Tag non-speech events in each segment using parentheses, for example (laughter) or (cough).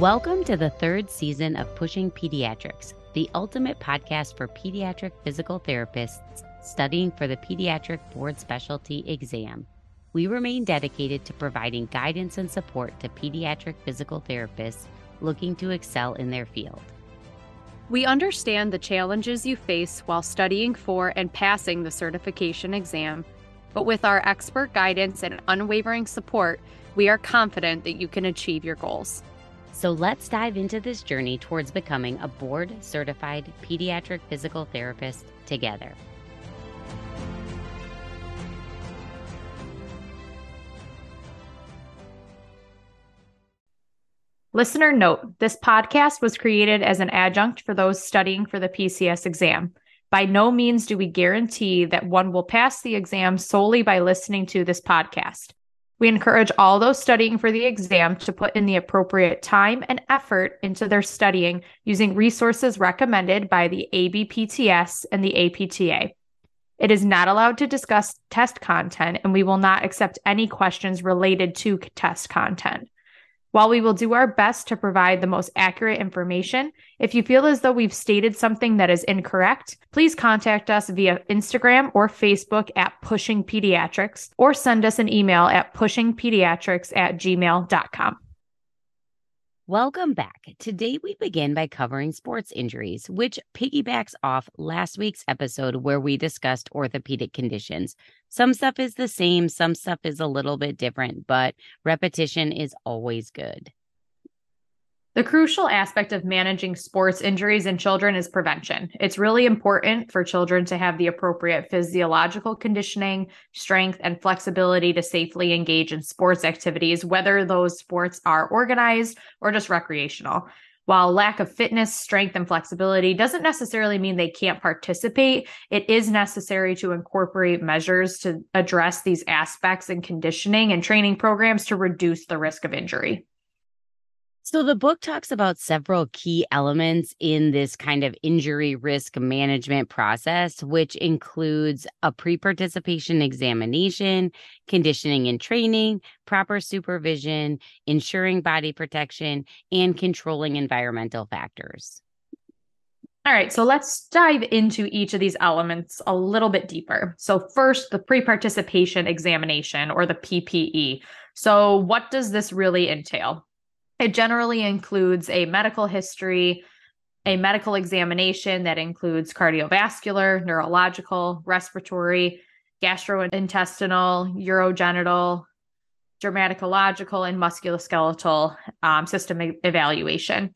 Welcome to the third season of Pushing Pediatrics, the ultimate podcast for pediatric physical therapists studying for the Pediatric Board Specialty exam. We remain dedicated to providing guidance and support to pediatric physical therapists looking to excel in their field. We understand the challenges you face while studying for and passing the certification exam, but with our expert guidance and unwavering support, we are confident that you can achieve your goals. So let's dive into this journey towards becoming a board certified pediatric physical therapist together. Listener note this podcast was created as an adjunct for those studying for the PCS exam. By no means do we guarantee that one will pass the exam solely by listening to this podcast. We encourage all those studying for the exam to put in the appropriate time and effort into their studying using resources recommended by the ABPTS and the APTA. It is not allowed to discuss test content, and we will not accept any questions related to test content. While we will do our best to provide the most accurate information, if you feel as though we've stated something that is incorrect, please contact us via Instagram or Facebook at Pushing Pediatrics or send us an email at pushingpediatrics at gmail.com. Welcome back. Today, we begin by covering sports injuries, which piggybacks off last week's episode where we discussed orthopedic conditions. Some stuff is the same, some stuff is a little bit different, but repetition is always good. The crucial aspect of managing sports injuries in children is prevention. It's really important for children to have the appropriate physiological conditioning, strength, and flexibility to safely engage in sports activities, whether those sports are organized or just recreational. While lack of fitness, strength, and flexibility doesn't necessarily mean they can't participate, it is necessary to incorporate measures to address these aspects in conditioning and training programs to reduce the risk of injury. So, the book talks about several key elements in this kind of injury risk management process, which includes a pre participation examination, conditioning and training, proper supervision, ensuring body protection, and controlling environmental factors. All right, so let's dive into each of these elements a little bit deeper. So, first, the pre participation examination or the PPE. So, what does this really entail? It generally includes a medical history, a medical examination that includes cardiovascular, neurological, respiratory, gastrointestinal, urogenital, dermatological, and musculoskeletal um, system e- evaluation.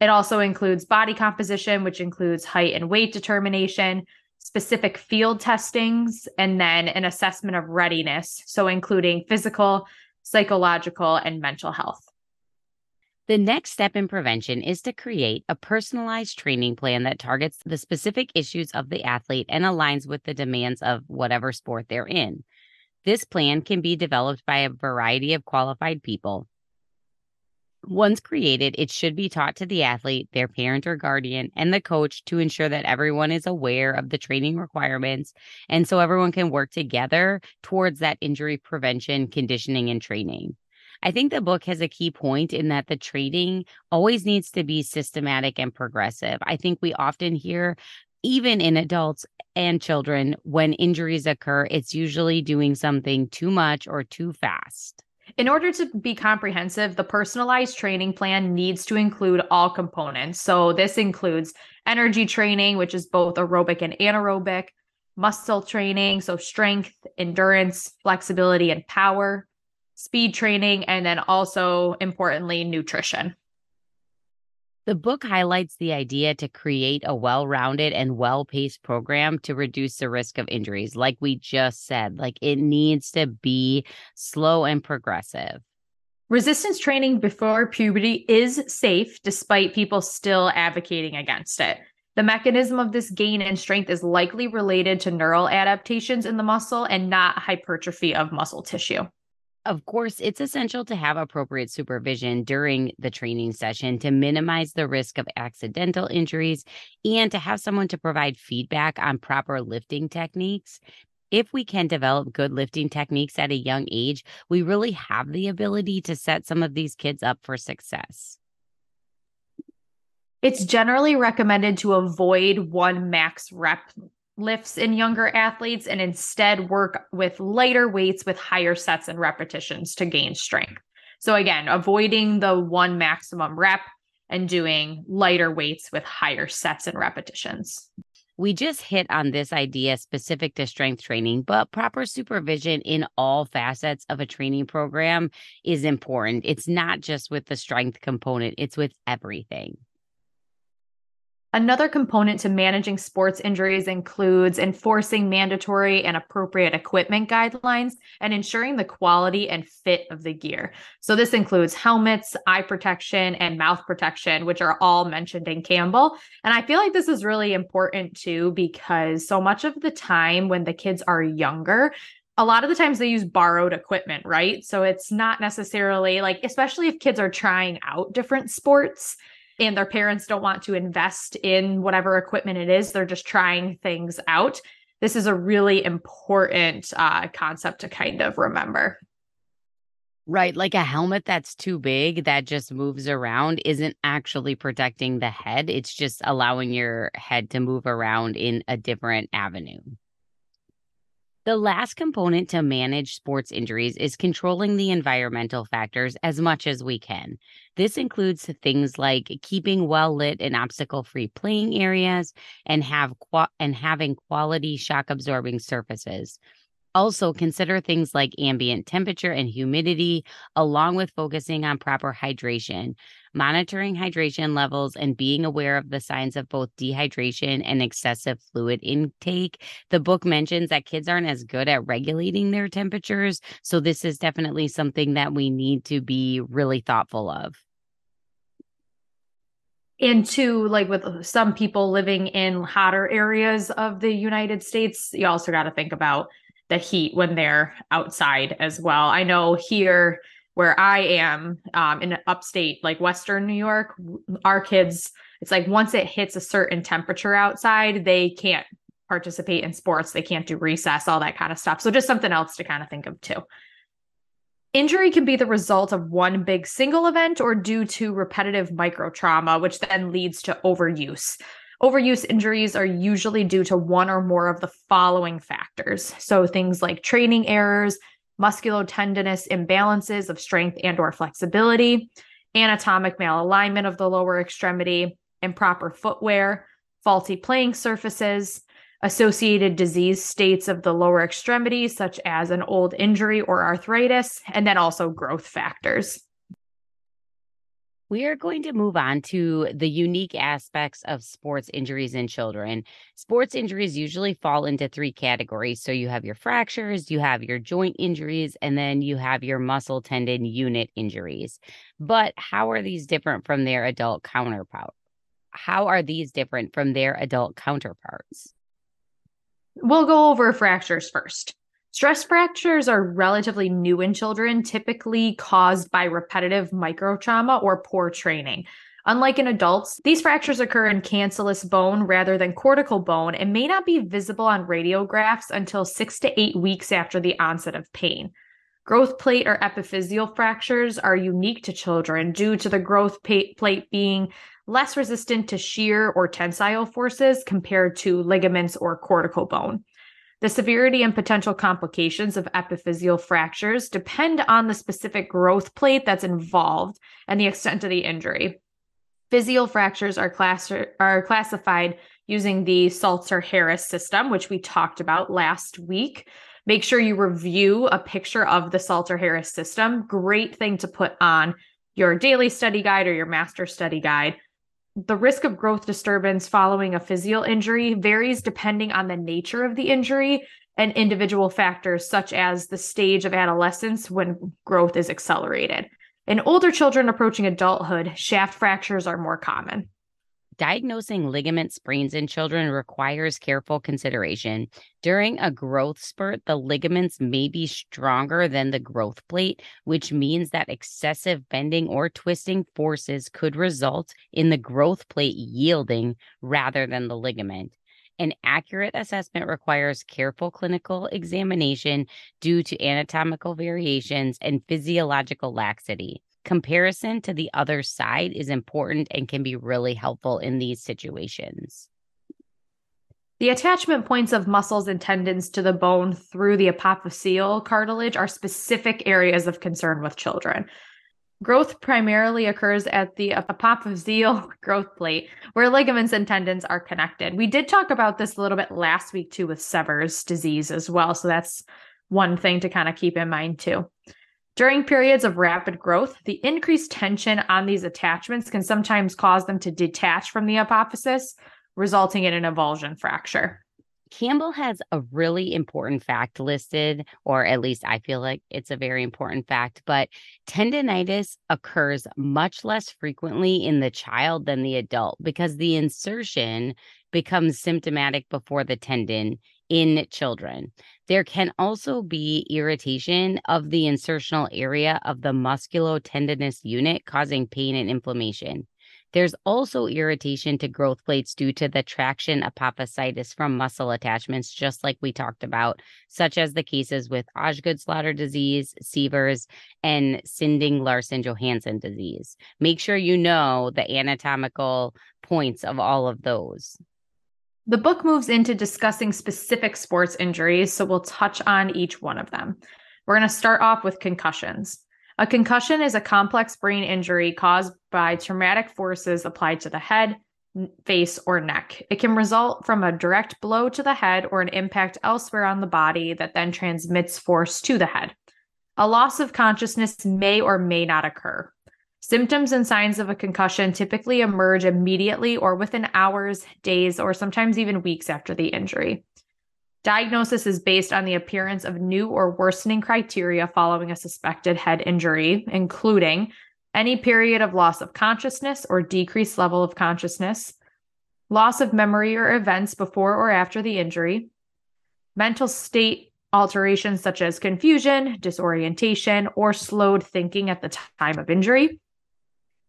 It also includes body composition, which includes height and weight determination, specific field testings, and then an assessment of readiness, so including physical, psychological, and mental health. The next step in prevention is to create a personalized training plan that targets the specific issues of the athlete and aligns with the demands of whatever sport they're in. This plan can be developed by a variety of qualified people. Once created, it should be taught to the athlete, their parent or guardian, and the coach to ensure that everyone is aware of the training requirements and so everyone can work together towards that injury prevention, conditioning, and training. I think the book has a key point in that the training always needs to be systematic and progressive. I think we often hear even in adults and children, when injuries occur, it's usually doing something too much or too fast. In order to be comprehensive, the personalized training plan needs to include all components. So, this includes energy training, which is both aerobic and anaerobic, muscle training, so strength, endurance, flexibility, and power, speed training, and then also importantly, nutrition. The book highlights the idea to create a well rounded and well paced program to reduce the risk of injuries. Like we just said, like it needs to be slow and progressive. Resistance training before puberty is safe despite people still advocating against it. The mechanism of this gain in strength is likely related to neural adaptations in the muscle and not hypertrophy of muscle tissue. Of course, it's essential to have appropriate supervision during the training session to minimize the risk of accidental injuries and to have someone to provide feedback on proper lifting techniques. If we can develop good lifting techniques at a young age, we really have the ability to set some of these kids up for success. It's generally recommended to avoid one max rep lifts in younger athletes and instead work with lighter weights with higher sets and repetitions to gain strength. So, again, avoiding the one maximum rep and doing lighter weights with higher sets and repetitions. We just hit on this idea specific to strength training, but proper supervision in all facets of a training program is important. It's not just with the strength component, it's with everything. Another component to managing sports injuries includes enforcing mandatory and appropriate equipment guidelines and ensuring the quality and fit of the gear. So, this includes helmets, eye protection, and mouth protection, which are all mentioned in Campbell. And I feel like this is really important too, because so much of the time when the kids are younger, a lot of the times they use borrowed equipment, right? So, it's not necessarily like, especially if kids are trying out different sports and their parents don't want to invest in whatever equipment it is. They're just trying things out. This is a really important uh, concept to kind of remember. Right. Like a helmet that's too big that just moves around isn't actually protecting the head. It's just allowing your head to move around in a different avenue. The last component to manage sports injuries is controlling the environmental factors as much as we can. This includes things like keeping well lit and obstacle free playing areas and have and having quality shock absorbing surfaces. Also, consider things like ambient temperature and humidity, along with focusing on proper hydration, monitoring hydration levels, and being aware of the signs of both dehydration and excessive fluid intake. The book mentions that kids aren't as good at regulating their temperatures. So, this is definitely something that we need to be really thoughtful of and two like with uh, some people living in hotter areas of the united states you also got to think about the heat when they're outside as well. I know here where I am um, in upstate, like Western New York, our kids, it's like once it hits a certain temperature outside, they can't participate in sports, they can't do recess, all that kind of stuff. So just something else to kind of think of too. Injury can be the result of one big single event or due to repetitive micro trauma, which then leads to overuse. Overuse injuries are usually due to one or more of the following factors. So things like training errors, musculotendinous imbalances of strength and or flexibility, anatomic malalignment of the lower extremity, improper footwear, faulty playing surfaces, associated disease states of the lower extremities such as an old injury or arthritis, and then also growth factors. We are going to move on to the unique aspects of sports injuries in children. Sports injuries usually fall into three categories. So you have your fractures, you have your joint injuries, and then you have your muscle tendon unit injuries. But how are these different from their adult counterpart? How are these different from their adult counterparts? We'll go over fractures first. Stress fractures are relatively new in children, typically caused by repetitive microtrauma or poor training. Unlike in adults, these fractures occur in cancellous bone rather than cortical bone and may not be visible on radiographs until six to eight weeks after the onset of pain. Growth plate or epiphyseal fractures are unique to children due to the growth plate being less resistant to shear or tensile forces compared to ligaments or cortical bone. The severity and potential complications of epiphyseal fractures depend on the specific growth plate that's involved and the extent of the injury. Physeal fractures are, class- are classified using the Salter Harris system, which we talked about last week. Make sure you review a picture of the Salter Harris system. Great thing to put on your daily study guide or your master study guide the risk of growth disturbance following a physeal injury varies depending on the nature of the injury and individual factors such as the stage of adolescence when growth is accelerated. In older children approaching adulthood, shaft fractures are more common. Diagnosing ligament sprains in children requires careful consideration. During a growth spurt, the ligaments may be stronger than the growth plate, which means that excessive bending or twisting forces could result in the growth plate yielding rather than the ligament. An accurate assessment requires careful clinical examination due to anatomical variations and physiological laxity. Comparison to the other side is important and can be really helpful in these situations. The attachment points of muscles and tendons to the bone through the apophyseal cartilage are specific areas of concern with children. Growth primarily occurs at the apophyseal (laughs) growth plate, where ligaments and tendons are connected. We did talk about this a little bit last week too with Sever's disease as well. So that's one thing to kind of keep in mind too. During periods of rapid growth, the increased tension on these attachments can sometimes cause them to detach from the apophysis, resulting in an avulsion fracture. Campbell has a really important fact listed, or at least I feel like it's a very important fact, but tendonitis occurs much less frequently in the child than the adult because the insertion becomes symptomatic before the tendon in children. There can also be irritation of the insertional area of the musculotendinous unit, causing pain and inflammation. There's also irritation to growth plates due to the traction apophysitis from muscle attachments, just like we talked about, such as the cases with Osgood-Schlatter disease, Sever's, and Sinding Larsen Johansson disease. Make sure you know the anatomical points of all of those. The book moves into discussing specific sports injuries, so we'll touch on each one of them. We're going to start off with concussions. A concussion is a complex brain injury caused by traumatic forces applied to the head, face, or neck. It can result from a direct blow to the head or an impact elsewhere on the body that then transmits force to the head. A loss of consciousness may or may not occur. Symptoms and signs of a concussion typically emerge immediately or within hours, days, or sometimes even weeks after the injury. Diagnosis is based on the appearance of new or worsening criteria following a suspected head injury, including any period of loss of consciousness or decreased level of consciousness, loss of memory or events before or after the injury, mental state alterations such as confusion, disorientation, or slowed thinking at the time of injury,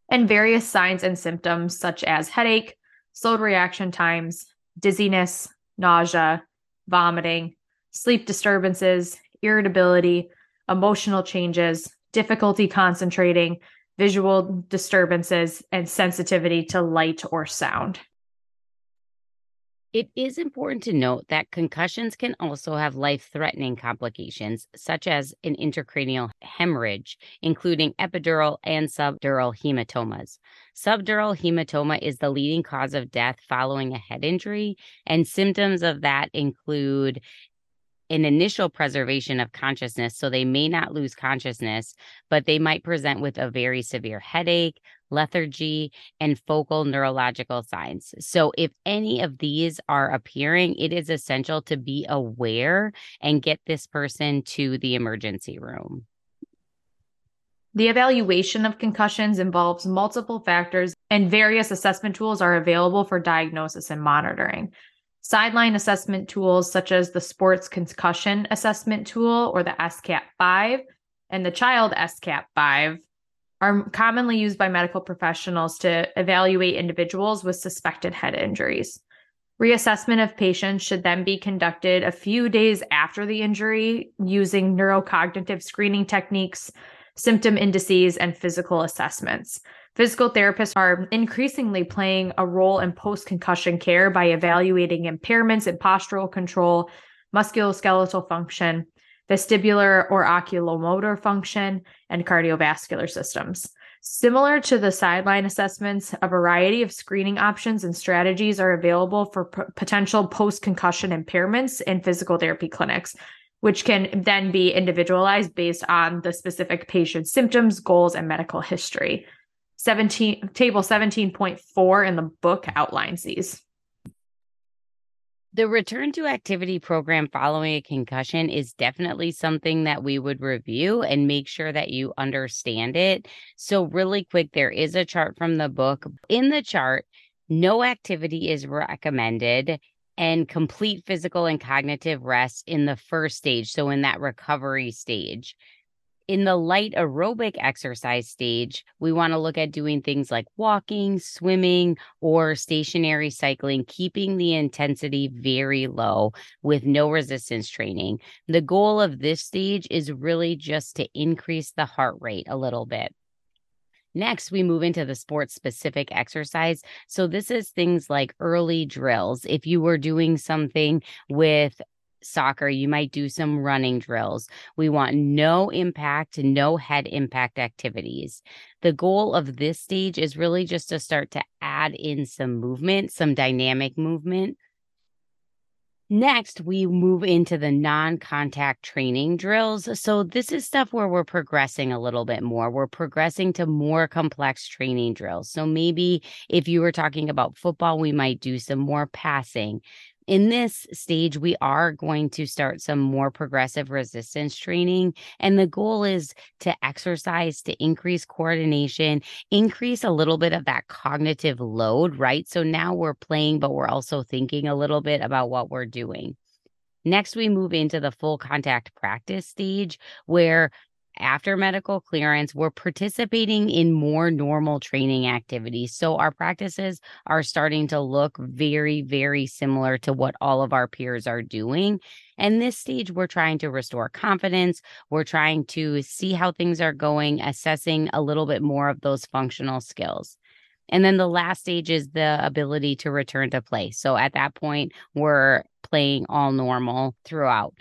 and various signs and symptoms such as headache, slowed reaction times, dizziness, nausea, vomiting, sleep disturbances, irritability, emotional changes, difficulty concentrating, visual disturbances, and sensitivity to light or sound. It is important to note that concussions can also have life threatening complications, such as an intracranial hemorrhage, including epidural and subdural hematomas. Subdural hematoma is the leading cause of death following a head injury, and symptoms of that include an initial preservation of consciousness. So they may not lose consciousness, but they might present with a very severe headache, lethargy, and focal neurological signs. So if any of these are appearing, it is essential to be aware and get this person to the emergency room. The evaluation of concussions involves multiple factors, and various assessment tools are available for diagnosis and monitoring. Sideline assessment tools such as the Sports Concussion Assessment Tool or the SCAT 5 and the Child SCAT 5 are commonly used by medical professionals to evaluate individuals with suspected head injuries. Reassessment of patients should then be conducted a few days after the injury using neurocognitive screening techniques, symptom indices, and physical assessments. Physical therapists are increasingly playing a role in post concussion care by evaluating impairments in postural control, musculoskeletal function, vestibular or oculomotor function, and cardiovascular systems. Similar to the sideline assessments, a variety of screening options and strategies are available for p- potential post concussion impairments in physical therapy clinics, which can then be individualized based on the specific patient's symptoms, goals, and medical history. 17 table 17.4 in the book outlines these. The return to activity program following a concussion is definitely something that we would review and make sure that you understand it. So, really quick, there is a chart from the book. In the chart, no activity is recommended and complete physical and cognitive rest in the first stage. So, in that recovery stage in the light aerobic exercise stage, we want to look at doing things like walking, swimming, or stationary cycling, keeping the intensity very low with no resistance training. The goal of this stage is really just to increase the heart rate a little bit. Next, we move into the sports specific exercise. So, this is things like early drills. If you were doing something with soccer, you might do some running drills. We want no impact, no head impact activities. The goal of this stage is really just to start to add in some movement, some dynamic movement Next, we move into the non contact training drills. So, this is stuff where we're progressing a little bit more. We're progressing to more complex training drills. So, maybe if you were talking about football, we might do some more passing in this stage, we are going to start some more progressive resistance training. And the goal is to exercise to increase coordination, increase a little bit of that cognitive load, right? So now we're playing, but we're also thinking a little bit about what we're doing. Next, we move into the full contact practice stage where after medical clearance, we're participating in more normal training activities. So our practices are starting to look very, very similar to what all of our peers are doing. And this stage, we're trying to restore confidence. We're trying to see how things are going, assessing a little bit more of those functional skills. And then the last stage is the ability to return to play. So at that point, we're playing all normal throughout.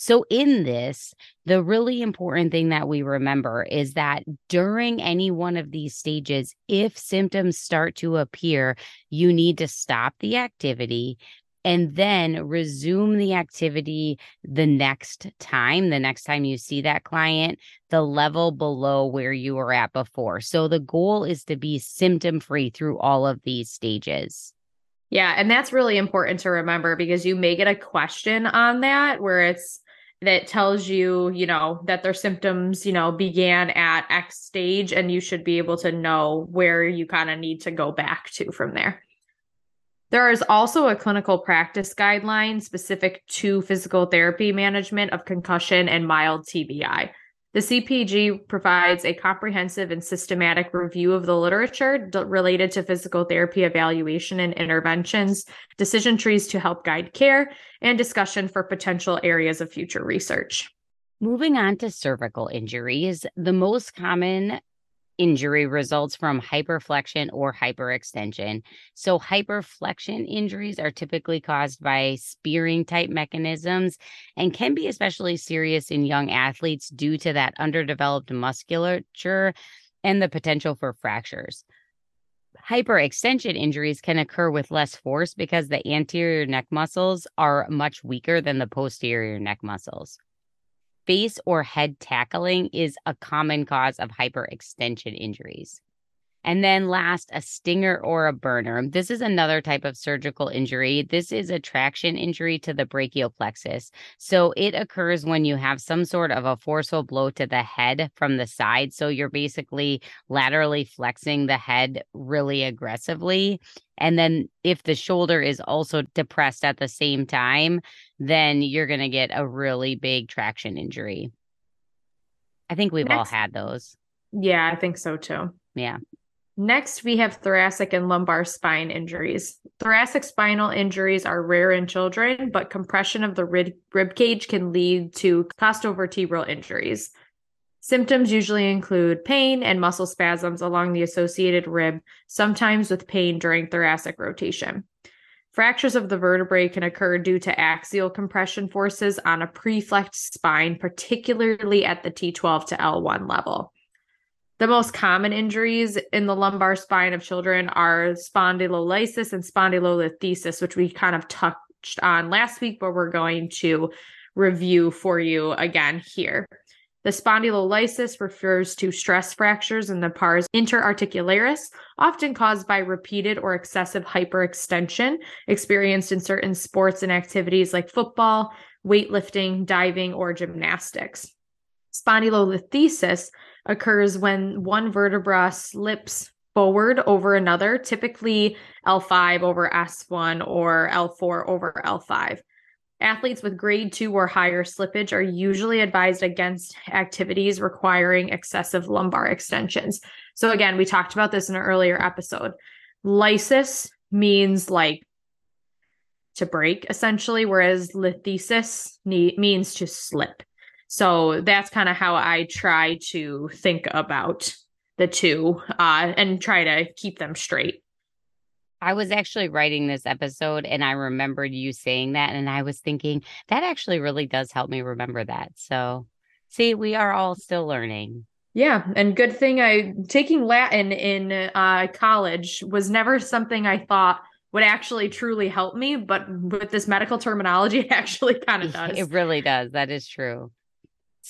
So, in this, the really important thing that we remember is that during any one of these stages, if symptoms start to appear, you need to stop the activity and then resume the activity the next time, the next time you see that client, the level below where you were at before. So, the goal is to be symptom free through all of these stages. Yeah. And that's really important to remember because you may get a question on that where it's, that tells you, you know, that their symptoms, you know, began at X stage and you should be able to know where you kind of need to go back to from there. There is also a clinical practice guideline specific to physical therapy management of concussion and mild TBI. The CPG provides a comprehensive and systematic review of the literature d- related to physical therapy evaluation and interventions, decision trees to help guide care, and discussion for potential areas of future research. Moving on to cervical injuries, the most common injury results from hyperflexion or hyperextension. So, hyperflexion injuries are typically caused by spearing type mechanisms and can be especially serious in young athletes due to that underdeveloped musculature and the potential for fractures. Hyperextension injuries can occur with less force because the anterior neck muscles are much weaker than the posterior neck muscles face or head tackling is a common cause of hyperextension injuries. And then last, a stinger or a burner. This is another type of cervical injury. This is a traction injury to the brachial plexus. So it occurs when you have some sort of a forceful blow to the head from the side. So you're basically laterally flexing the head really aggressively. And then if the shoulder is also depressed at the same time, then you're going to get a really big traction injury. I think we've Next. all had those. Yeah, I think so too. Yeah. Next, we have thoracic and lumbar spine injuries. Thoracic spinal injuries are rare in children, but compression of the rib, rib cage can lead to costovertebral injuries. Symptoms usually include pain and muscle spasms along the associated rib, sometimes with pain during thoracic rotation. Fractures of the vertebrae can occur due to axial compression forces on a preflexed spine, particularly at the T12 to L1 level. The most common injuries in the lumbar spine of children are spondylolysis and spondylolisthesis, which we kind of touched on last week, but we're going to review for you again here. The spondylolysis refers to stress fractures in the pars interarticularis, often caused by repeated or excessive hyperextension experienced in certain sports and activities like football, weightlifting, diving, or gymnastics. Spondylolisthesis occurs when one vertebra slips forward over another, typically L5 over S1 or L4 over L5. Athletes with grade two or higher slippage are usually advised against activities requiring excessive lumbar extensions. So, again, we talked about this in an earlier episode. Lysis means like to break, essentially, whereas listhesis means to slip. So that's kind of how I try to think about the two uh, and try to keep them straight. I was actually writing this episode and I remembered you saying that. And I was thinking that actually really does help me remember that. So, see, we are all still learning. Yeah. And good thing I taking Latin in uh, college was never something I thought would actually truly help me. But with this medical terminology, (laughs) it actually kind of (laughs) does. It really does. That is true.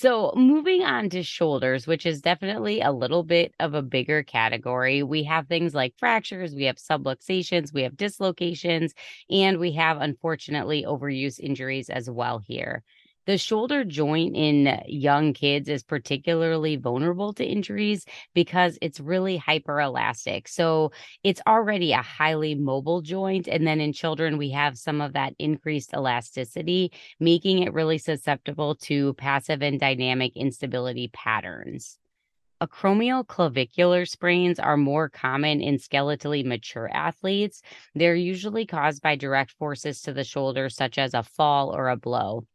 So, moving on to shoulders, which is definitely a little bit of a bigger category, we have things like fractures, we have subluxations, we have dislocations, and we have unfortunately overuse injuries as well here. The shoulder joint in young kids is particularly vulnerable to injuries because it's really hyperelastic. So it's already a highly mobile joint. And then in children, we have some of that increased elasticity, making it really susceptible to passive and dynamic instability patterns. Acromial clavicular sprains are more common in skeletally mature athletes. They're usually caused by direct forces to the shoulder, such as a fall or a blow.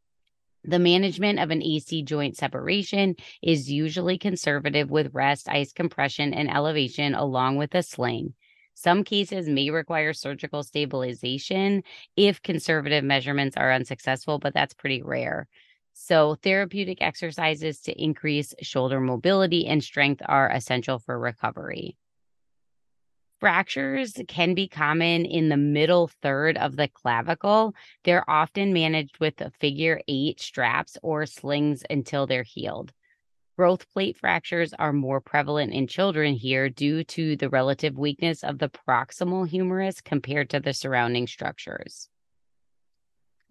The management of an AC joint separation is usually conservative with rest, ice compression, and elevation, along with a sling. Some cases may require surgical stabilization if conservative measurements are unsuccessful, but that's pretty rare. So, therapeutic exercises to increase shoulder mobility and strength are essential for recovery. Fractures can be common in the middle third of the clavicle. They're often managed with a figure eight straps or slings until they're healed. Growth plate fractures are more prevalent in children here due to the relative weakness of the proximal humerus compared to the surrounding structures.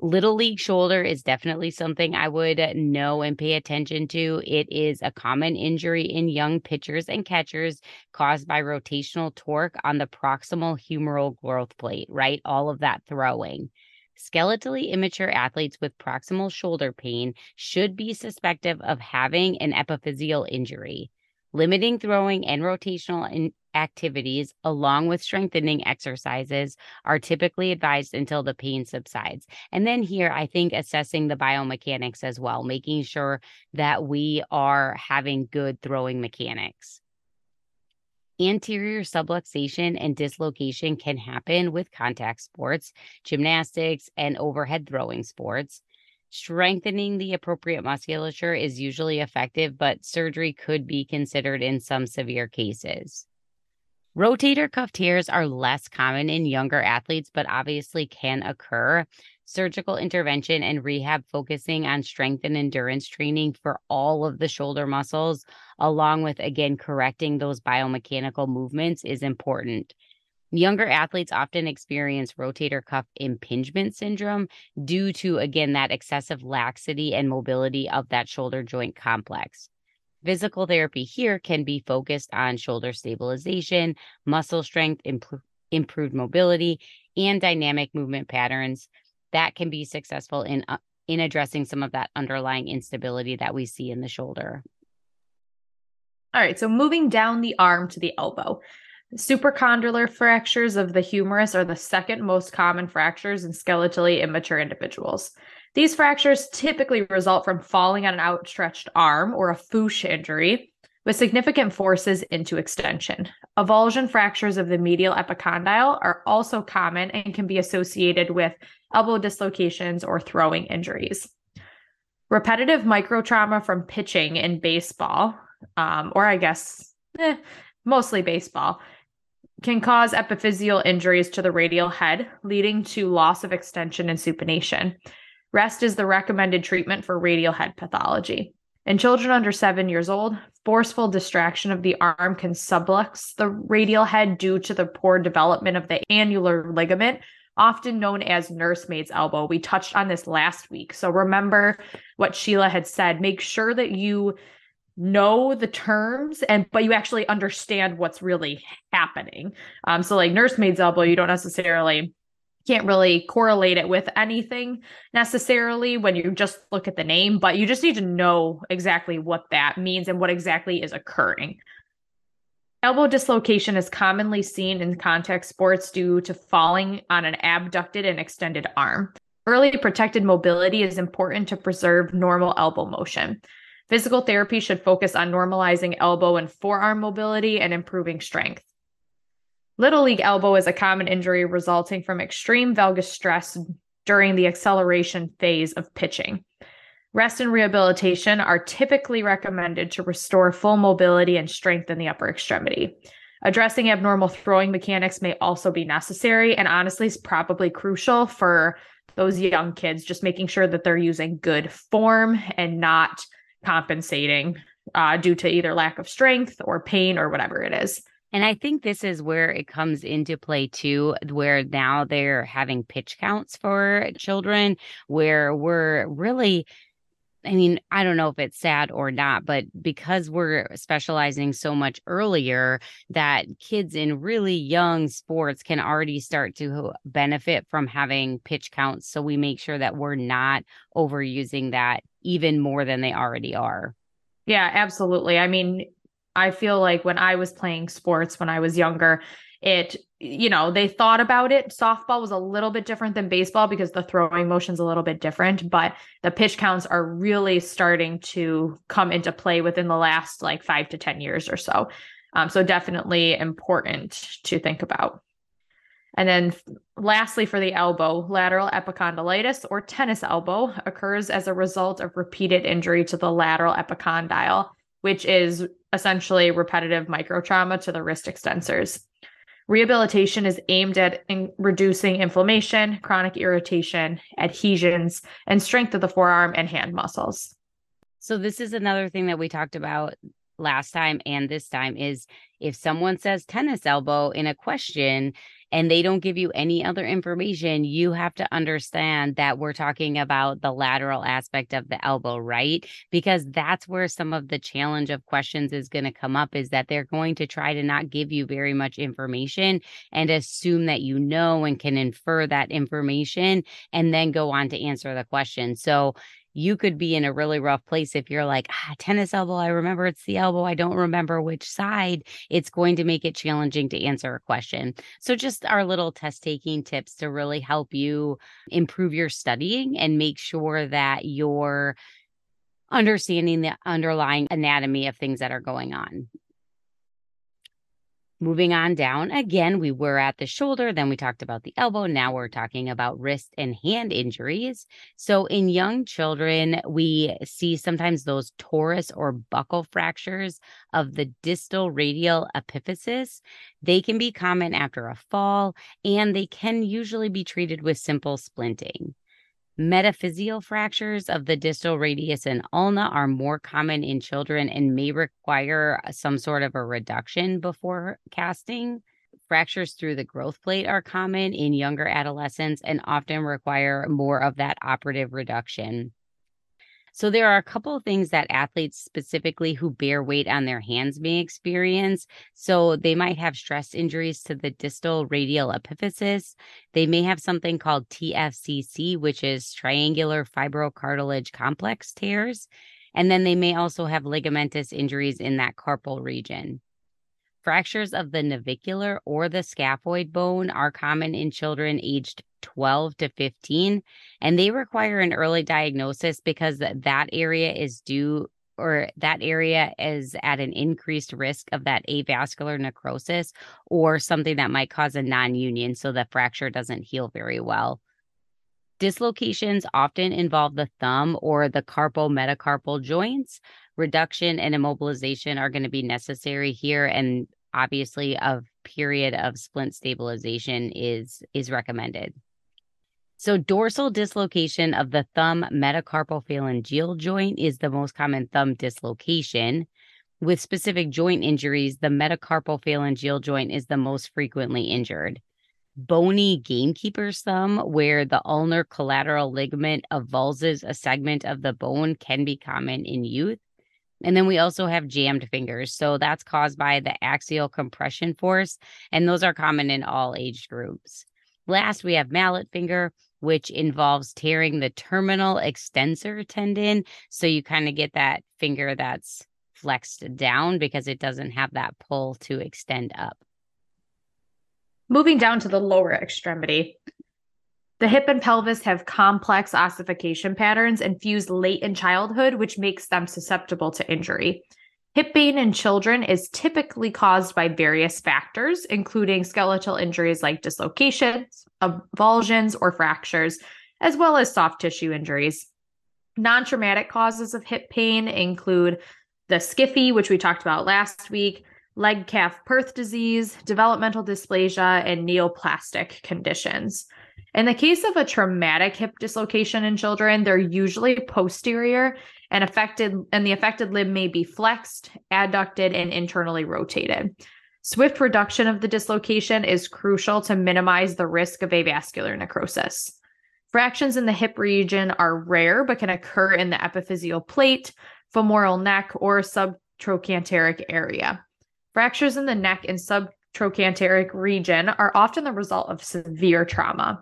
Little league shoulder is definitely something I would uh, know and pay attention to. It is a common injury in young pitchers and catchers caused by rotational torque on the proximal humeral growth plate, right? All of that throwing. Skeletally immature athletes with proximal shoulder pain should be suspected of having an epiphyseal injury. Limiting throwing and rotational activities, along with strengthening exercises, are typically advised until the pain subsides. And then here, I think assessing the biomechanics as well, making sure that we are having good throwing mechanics. Anterior subluxation and dislocation can happen with contact sports, gymnastics, and overhead throwing sports. Strengthening the appropriate musculature is usually effective, but surgery could be considered in some severe cases. Rotator cuff tears are less common in younger athletes, but obviously can occur. Surgical intervention and rehab focusing on strength and endurance training for all of the shoulder muscles, along with again correcting those biomechanical movements, is important. Younger athletes often experience rotator cuff impingement syndrome due to, again, that excessive laxity and mobility of that shoulder joint complex. Physical therapy here can be focused on shoulder stabilization, muscle strength, imp- improved mobility, and dynamic movement patterns that can be successful in, uh, in addressing some of that underlying instability that we see in the shoulder. All right, so moving down the arm to the elbow. Supracondylar fractures of the humerus are the second most common fractures in skeletally immature individuals. These fractures typically result from falling on an outstretched arm or a FOOSH injury with significant forces into extension. Avulsion fractures of the medial epicondyle are also common and can be associated with elbow dislocations or throwing injuries. Repetitive microtrauma from pitching in baseball, um, or I guess eh, mostly baseball, can cause epiphyseal injuries to the radial head, leading to loss of extension and supination. Rest is the recommended treatment for radial head pathology. In children under seven years old, forceful distraction of the arm can sublux the radial head due to the poor development of the annular ligament, often known as nursemaid's elbow. We touched on this last week. So remember what Sheila had said. Make sure that you know the terms and but you actually understand what's really happening. Um so like nursemaid's elbow you don't necessarily can't really correlate it with anything necessarily when you just look at the name but you just need to know exactly what that means and what exactly is occurring. Elbow dislocation is commonly seen in contact sports due to falling on an abducted and extended arm. Early protected mobility is important to preserve normal elbow motion Physical therapy should focus on normalizing elbow and forearm mobility and improving strength. Little league elbow is a common injury resulting from extreme valgus stress during the acceleration phase of pitching. Rest and rehabilitation are typically recommended to restore full mobility and strength in the upper extremity. Addressing abnormal throwing mechanics may also be necessary and honestly is probably crucial for those young kids, just making sure that they're using good form and not compensating uh, due to either lack of strength or pain or whatever it is. And I think this is where it comes into play too, where now they're having pitch counts for children, where we're really I mean, I don't know if it's sad or not, but because we're specializing so much earlier, that kids in really young sports can already start to benefit from having pitch counts. So we make sure that we're not overusing that even more than they already are. Yeah, absolutely. I mean, I feel like when I was playing sports when I was younger, it you know they thought about it softball was a little bit different than baseball because the throwing motion's a little bit different but the pitch counts are really starting to come into play within the last like five to ten years or so um, so definitely important to think about and then lastly for the elbow lateral epicondylitis or tennis elbow occurs as a result of repeated injury to the lateral epicondyle which is essentially repetitive microtrauma to the wrist extensors Rehabilitation is aimed at in reducing inflammation, chronic irritation, adhesions, and strength of the forearm and hand muscles. So, this is another thing that we talked about last time and this time is if someone says tennis elbow in a question and they don't give you any other information, you have to understand that we're talking about the lateral aspect of the elbow, right? Because that's where some of the challenge of questions is going to come up is that they're going to try to not give you very much information and assume that you know and can infer that information and then go on to answer the question. So, you could be in a really rough place if you're like, ah, tennis elbow, I remember it's the elbow. I don't remember which side. It's going to make it challenging to answer a question. So, just our little test taking tips to really help you improve your studying and make sure that you're understanding the underlying anatomy of things that are going on. Moving on down again, we were at the shoulder, then we talked about the elbow. Now we're talking about wrist and hand injuries. So, in young children, we see sometimes those torus or buckle fractures of the distal radial epiphysis. They can be common after a fall, and they can usually be treated with simple splinting. Metaphyseal fractures of the distal radius and ulna are more common in children and may require uh, some sort of a reduction before casting. Fractures through the growth plate are common in younger adolescents and often require more of that operative reduction. So there are a couple of things that athletes specifically who bear weight on their hands may experience. So they might have stress injuries to the distal radial epiphysis. They may have something called TFCC, which is triangular fibrocartilage complex tears. And then they may also have ligamentous injuries in that carpal region. Fractures of the navicular or the scaphoid bone are common in children aged 12 to 15, and they require an early diagnosis because that area is due or that area is at an increased risk of that avascular necrosis or something that might cause a non union so the fracture doesn't heal very well. Dislocations often involve the thumb or the carpal metacarpal joints, reduction and immobilization are going to be necessary here and obviously a period of splint stabilization is is recommended so dorsal dislocation of the thumb metacarpal phalangeal joint is the most common thumb dislocation with specific joint injuries the metacarpal phalangeal joint is the most frequently injured bony gamekeeper's thumb, where the ulnar collateral ligament avulses a segment of the bone, can be common in youth. And then we also have jammed fingers. So that's caused by the axial compression force. And those are common in all age groups. Last, we have mallet finger, which involves tearing the terminal extensor tendon. So you kind of get that finger that's flexed down because it doesn't have that pull to extend up. Moving down to the lower extremity. The hip and pelvis have complex ossification patterns and fuse late in childhood, which makes them susceptible to injury. Hip pain in children is typically caused by various factors, including skeletal injuries like dislocations, avulsions, or fractures, as well as soft tissue injuries. Non traumatic causes of hip pain include the SCFE, which we talked about last week, Legg Calve Perthes disease, developmental dysplasia, and neoplastic conditions. In the case of a traumatic hip dislocation in children, they're usually posterior and affected and the affected limb may be flexed, adducted and internally rotated. Swift reduction of the dislocation is crucial to minimize the risk of avascular necrosis. Fractions in the hip region are rare but can occur in the epiphyseal plate, femoral neck, or subtrochanteric area. Fractures in the neck and subtrochanteric region are often the result of severe trauma.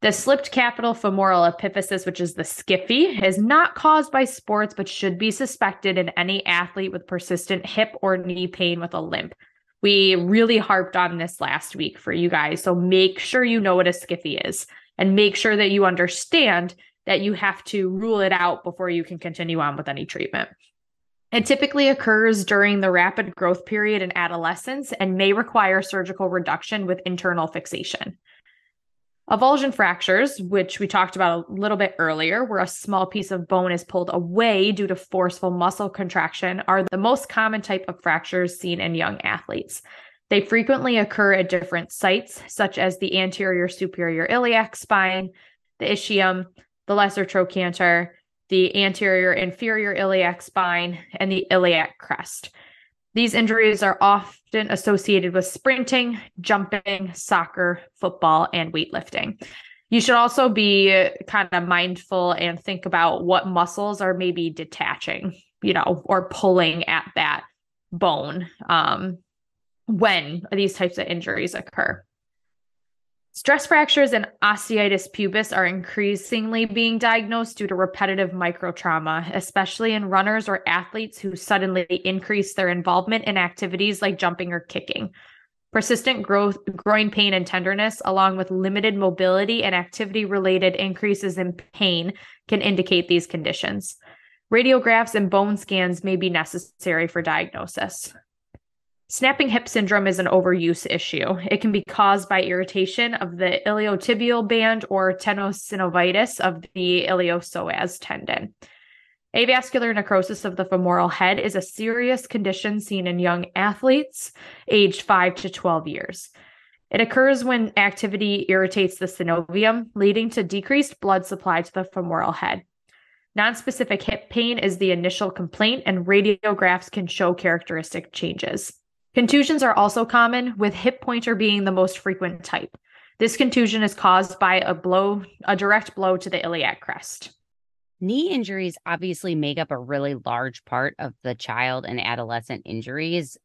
The slipped capital femoral epiphysis, which is the skiffy, is not caused by sports but should be suspected in any athlete with persistent hip or knee pain with a limp. We really harped on this last week for you guys. So make sure you know what a skiffy is and make sure that you understand that you have to rule it out before you can continue on with any treatment. It typically occurs during the rapid growth period in adolescence and may require surgical reduction with internal fixation. Avulsion fractures, which we talked about a little bit earlier, where a small piece of bone is pulled away due to forceful muscle contraction, are the most common type of fractures seen in young athletes. They frequently occur at different sites, such as the anterior superior iliac spine, the ischium, the lesser trochanter, the anterior inferior iliac spine, and the iliac crest. These injuries are often associated with sprinting, jumping, soccer, football, and weightlifting. You should also be kind of mindful and think about what muscles are maybe detaching, you know, or pulling at that bone um, when these types of injuries occur. Stress fractures and osteitis pubis are increasingly being diagnosed due to repetitive microtrauma, especially in runners or athletes who suddenly increase their involvement in activities like jumping or kicking. Persistent growth, groin pain and tenderness, along with limited mobility and activity related increases in pain, can indicate these conditions. Radiographs and bone scans may be necessary for diagnosis. Snapping hip syndrome is an overuse issue. It can be caused by irritation of the iliotibial band or tenosynovitis of the iliopsoas tendon. Avascular necrosis of the femoral head is a serious condition seen in young athletes aged 5 to 12 years. It occurs when activity irritates the synovium, leading to decreased blood supply to the femoral head. Nonspecific hip pain is the initial complaint, and radiographs can show characteristic changes. Contusions are also common, with hip pointer being the most frequent type. This contusion is caused by a blow, a direct blow to the iliac crest. Knee injuries obviously make up a really large part of the child and adolescent injuries.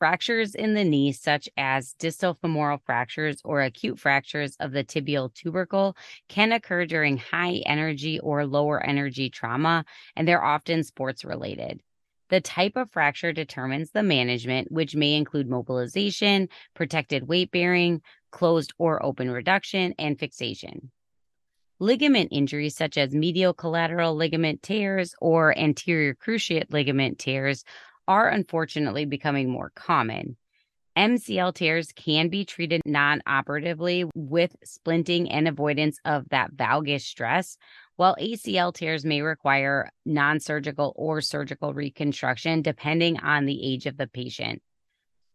Fractures in the knee, such as distal femoral fractures or acute fractures of the tibial tubercle, can occur during high energy or lower energy trauma, and they're often sports related. The type of fracture determines the management, which may include mobilization, protected weight bearing, closed or open reduction, and fixation. Ligament injuries, such as medial collateral ligament tears or anterior cruciate ligament tears, are unfortunately becoming more common. MCL tears can be treated non operatively with splinting and avoidance of that valgus stress, while ACL tears may require non surgical or surgical reconstruction depending on the age of the patient.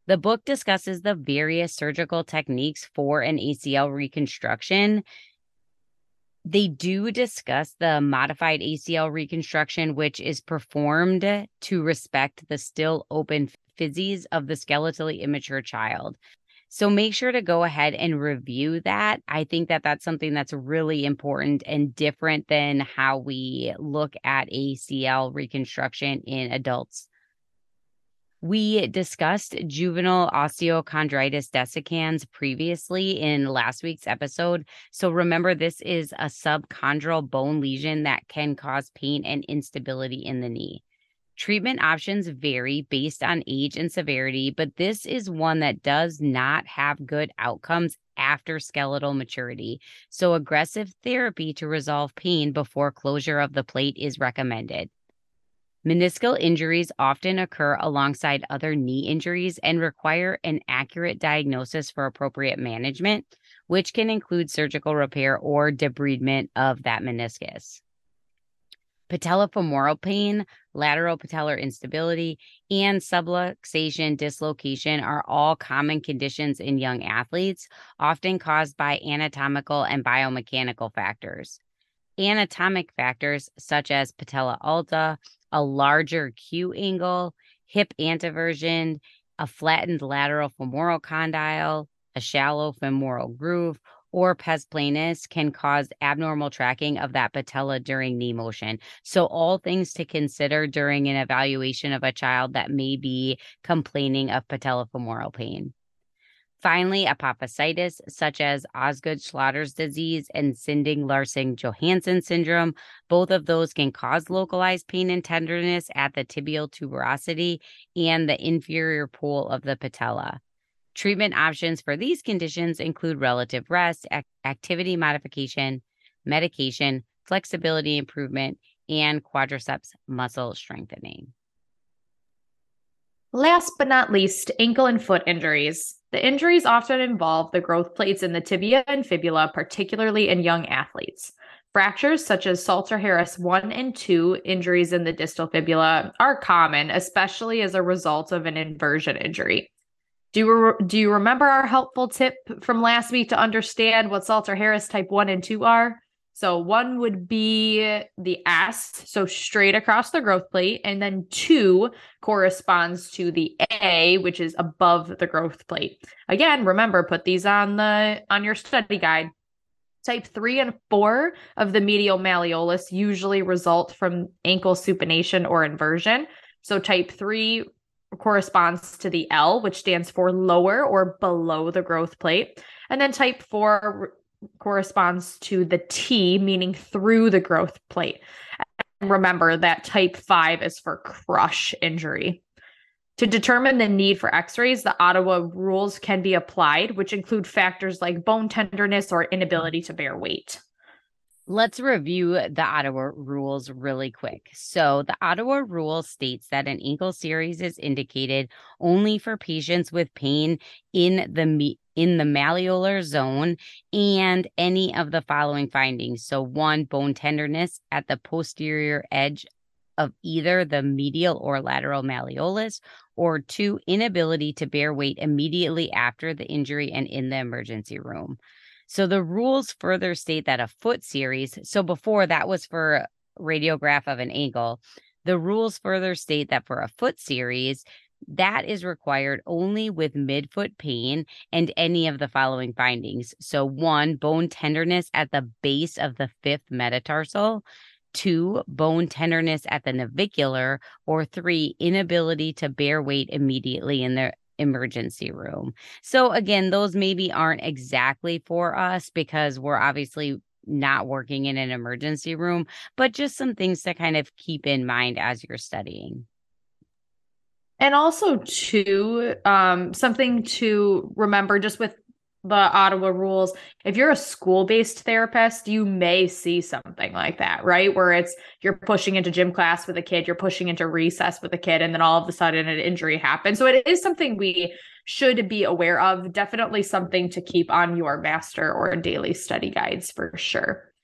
The book discusses the various surgical techniques for an ACL reconstruction. They do discuss the modified ACL reconstruction, which is performed to respect the still open physes of the skeletally immature child. So make sure to go ahead and review that. I think that that's something that's really important and different than how we look at ACL reconstruction in adults. We discussed juvenile osteochondritis dissecans previously in last week's episode. So remember, this is a subchondral bone lesion that can cause pain and instability in the knee. Treatment options vary based on age and severity, but this is one that does not have good outcomes after skeletal maturity. So, aggressive therapy to resolve pain before closure of the plate is recommended. Meniscal injuries often occur alongside other knee injuries and require an accurate diagnosis for appropriate management, which can include surgical repair or debridement of that meniscus. Patellofemoral pain, lateral patellar instability, and subluxation dislocation are all common conditions in young athletes, often caused by anatomical and biomechanical factors. Anatomic factors such as patella alta, a larger Q angle, hip anteversion, a flattened lateral femoral condyle, a shallow femoral groove, or pes planus can cause abnormal tracking of that patella during knee motion. So, all things to consider during an evaluation of a child that may be complaining of patellofemoral pain. Finally, apophysitis, such as Osgood Schlatter's disease and Sinding Larsen Johansson syndrome, both of those can cause localized pain and tenderness at the tibial tuberosity and the inferior pole of the patella. Treatment options for these conditions include relative rest, ac- activity modification, medication, flexibility improvement, and quadriceps muscle strengthening. Last but not least, ankle and foot injuries. The injuries often involve the growth plates in the tibia and fibula, particularly in young athletes. Fractures such as Salter Harris 1 and 2 injuries in the distal fibula are common, especially as a result of an inversion injury. Do you, re- do you remember our helpful tip from last week to understand what Salter Harris type 1 and 2 are? So one would be the S, so straight across the growth plate, and then two corresponds to the A, which is above the growth plate. Again, remember, put these on the on your study guide. Type three and four of the medial malleolus usually result from ankle supination or inversion. So type three corresponds to the L, which stands for lower or below the growth plate. And then type four corresponds to the T, meaning through the growth plate. And remember that type five is for crush injury. To determine the need for x rays, the Ottawa rules can be applied, which include factors like bone tenderness or inability to bear weight. Let's review the Ottawa rules really quick. So, the Ottawa rule states that an ankle series is indicated only for patients with pain in the in the malleolar zone and any of the following findings. So, one, bone tenderness at the posterior edge of either the medial or lateral malleolus, or two, inability to bear weight immediately after the injury and in the emergency room. So the rules further state that a foot series, so before that was for radiograph of an ankle, the rules further state that for a foot series, that is required only with midfoot pain and any of the following findings. So, one, bone tenderness at the base of the fifth metatarsal. Two, bone tenderness at the navicular. Or three, inability to bear weight immediately in the emergency room. So again, those maybe aren't exactly for us because we're obviously not working in an emergency room, but just some things to kind of keep in mind as you're studying. And also, too, um, something to remember just with the Ottawa rules, if you're a school based therapist, you may see something like that, right? Where it's you're pushing into gym class with a kid, you're pushing into recess with a kid, and then all of a sudden an injury happens. So it is something we should be aware of. Definitely something to keep on your master or daily study guides for sure.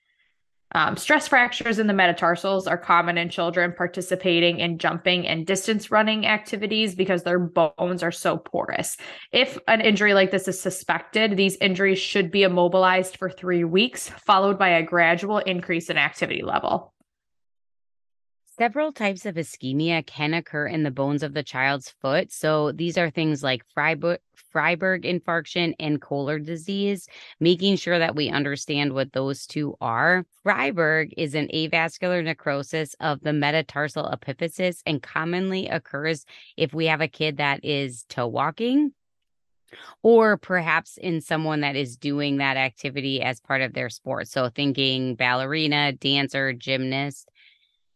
Um, stress fractures in the metatarsals are common in children participating in jumping and distance running activities because their bones are so porous. If an injury like this is suspected, these injuries should be immobilized for three weeks, followed by a gradual increase in activity level. Several types of ischemia can occur in the bones of the child's foot. So these are things like Freiburg, Freiberg infarction and Kohler disease, making sure that we understand what those two are. Freiberg is an avascular necrosis of the metatarsal epiphysis and commonly occurs if we have a kid that is toe walking or perhaps in someone that is doing that activity as part of their sport. So thinking ballerina, dancer, gymnast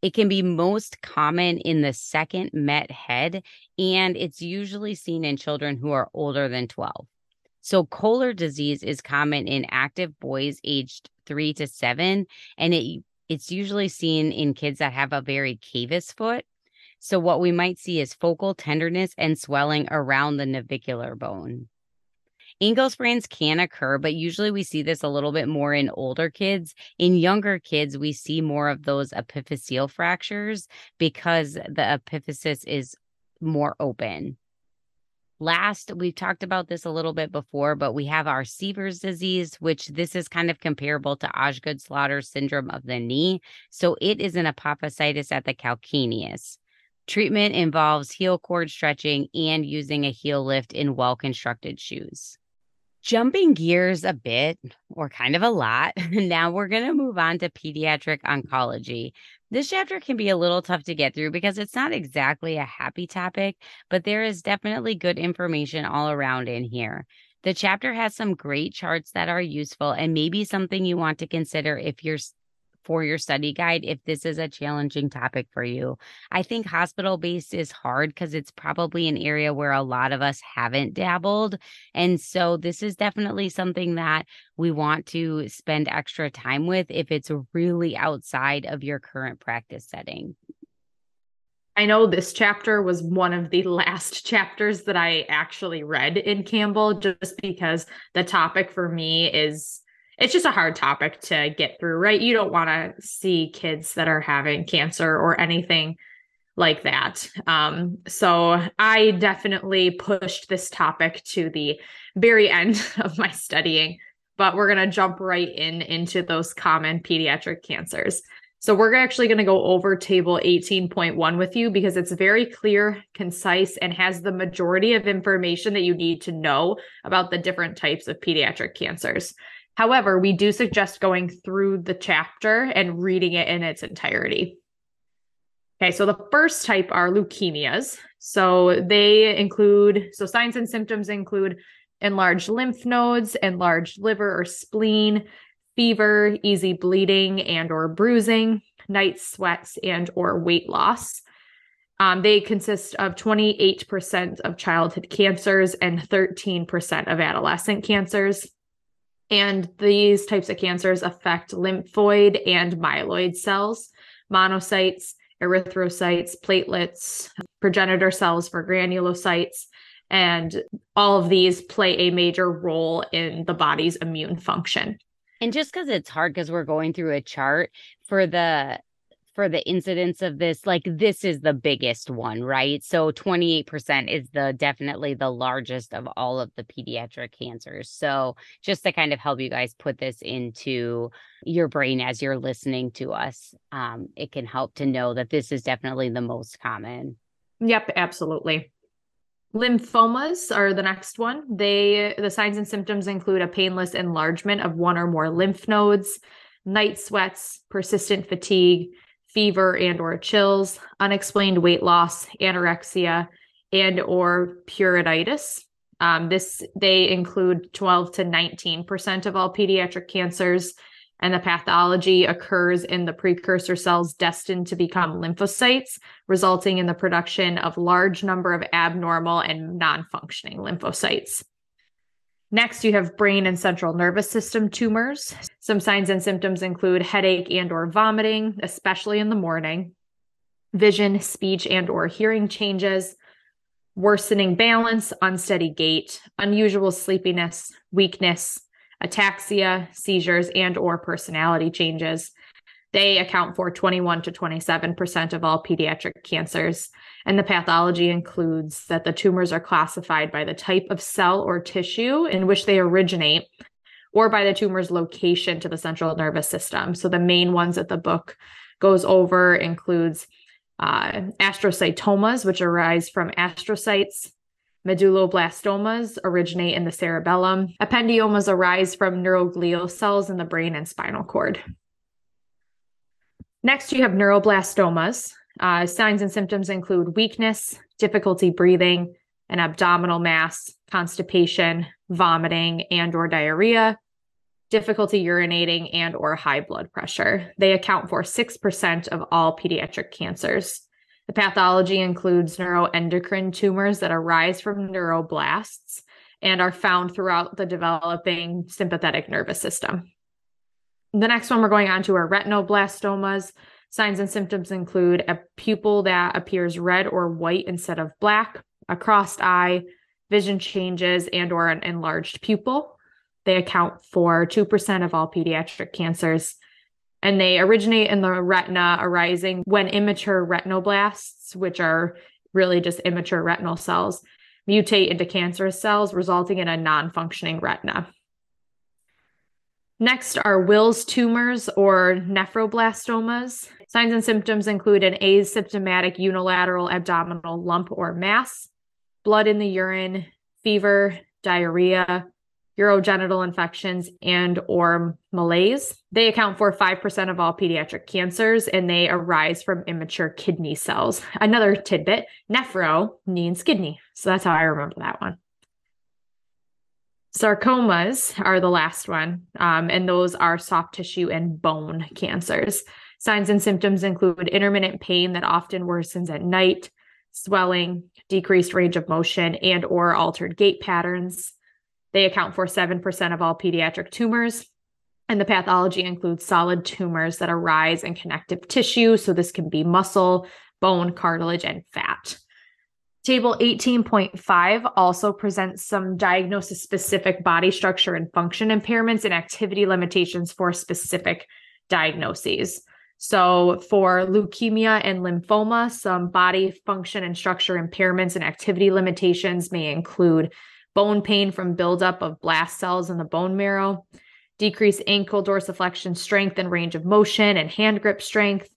It can be most common in the second met head, and it's usually seen in children who are older than 12. So, Koehler disease is common in active boys aged three to seven, and it it's usually seen in kids that have a very cavus foot. So, what we might see is focal tenderness and swelling around the navicular bone. Ankle sprains can occur, but usually we see this a little bit more in older kids. In younger kids, we see more of those epiphyseal fractures because the epiphysis is more open. Last, we've talked about this a little bit before, but we have our Sever's disease, which this is kind of comparable to Osgood Schlatter syndrome of the knee. So it is an apophysitis at the calcaneus. Treatment involves heel cord stretching and using a heel lift in well constructed shoes. Jumping gears a bit, or kind of a lot, (laughs) now we're going to move on to pediatric oncology. This chapter can be a little tough to get through because it's not exactly a happy topic, but there is definitely good information all around in here. The chapter has some great charts that are useful and maybe something you want to consider if you're for your study guide if this is a challenging topic for you. I think hospital based is hard because it's probably an area where a lot of us haven't dabbled. And so this is definitely something that we want to spend extra time with if it's really outside of your current practice setting. I know this chapter was one of the (laughs) last chapters that I actually read in Campbell just because the topic for me is it's just a hard topic to get through, right? You don't want to see kids that are having cancer or anything like that. Um, so I definitely pushed this topic to the very end (laughs) of my studying, but we're going to jump right in into those common pediatric cancers. So we're actually going to go over table 18.1 with you because it's very clear, concise, and has the majority of information that you need to know about the different types of pediatric cancers. However, we do suggest going through the chapter and reading it in its entirety. Okay, so the first type are leukemias. So they include, so signs and symptoms include enlarged lymph nodes, enlarged liver or spleen, fever, easy bleeding and or bruising, night sweats and or weight loss. Um, they consist of 28% of childhood cancers and 13% of adolescent cancers. And these types of cancers affect lymphoid and myeloid cells, monocytes, erythrocytes, platelets, progenitor cells for granulocytes. And all of these play a major role in the body's immune function. And just because it's hard because we're going through a chart for the for the incidence of this like this is the biggest one right? So 28% is the definitely the largest of all of the pediatric cancers. So just to kind of help you guys put this into your brain as you're listening to us um, it can help to know that this is definitely the most common. Yep absolutely. Lymphomas are the next one. They the signs and symptoms include a painless enlargement of one or more lymph nodes, night sweats, persistent fatigue, fever and or chills, unexplained weight loss, anorexia, and or pruritus. Um, this they include 12 to 19 percent of all pediatric cancers, and the pathology occurs in the precursor cells destined to become lymphocytes, resulting in the production of large number of abnormal and non-functioning lymphocytes. Next, you have brain and central nervous system tumors. Some signs and symptoms include headache and or vomiting, especially in the morning, vision, speech and or hearing changes, worsening balance, unsteady gait, unusual sleepiness, weakness, ataxia, seizures and or personality changes. They account for 21 to 27% of all pediatric cancers. And the pathology includes that the tumors are classified by the type of cell or tissue in which they originate or by the tumor's location to the central nervous system. So the main ones that the book goes over includes uh, astrocytomas, which arise from astrocytes. Medulloblastomas originate in the cerebellum. Ependymomas arise from neuroglial cells in the brain and spinal cord. Next, you have neuroblastomas. Uh, signs and symptoms include weakness, difficulty breathing, an abdominal mass, constipation, vomiting, and or diarrhea, difficulty urinating, and or high blood pressure. They account for 6% of all pediatric cancers. The pathology includes neuroendocrine tumors that arise from neuroblasts and are found throughout the developing sympathetic nervous system. The next one we're going on to are retinoblastomas. Signs and symptoms include a pupil that appears red or white instead of black, a crossed eye, vision changes, and or an enlarged pupil. They account for 2% of all pediatric cancers. And they originate in the retina, arising when immature retinoblasts, which are really just immature retinal cells, mutate into cancerous cells, resulting in a non functioning retina. Next are Wilms tumors or nephroblastomas. Signs and symptoms include an asymptomatic unilateral abdominal lump or mass, blood in the urine, fever, diarrhea, urogenital infections, and or malaise. They account for 5% of all pediatric cancers and they arise from immature kidney cells. Another tidbit, nephro means kidney. So that's how I remember that one. Sarcomas are the last one, um, and those are soft tissue and bone cancers. Signs and symptoms include intermittent pain that often worsens at night, swelling, decreased range of motion, and or altered gait patterns. They account for 7% of all pediatric tumors. And the pathology includes solid tumors that arise in connective tissue. So this can be muscle, bone, cartilage, and fat. Table 18.5 also presents some diagnosis specific body structure and function impairments and activity limitations for specific diagnoses. So, for leukemia and lymphoma, some body function and structure impairments and activity limitations may include bone pain from buildup of blast cells in the bone marrow, decreased ankle dorsiflexion strength and range of motion and hand grip strength,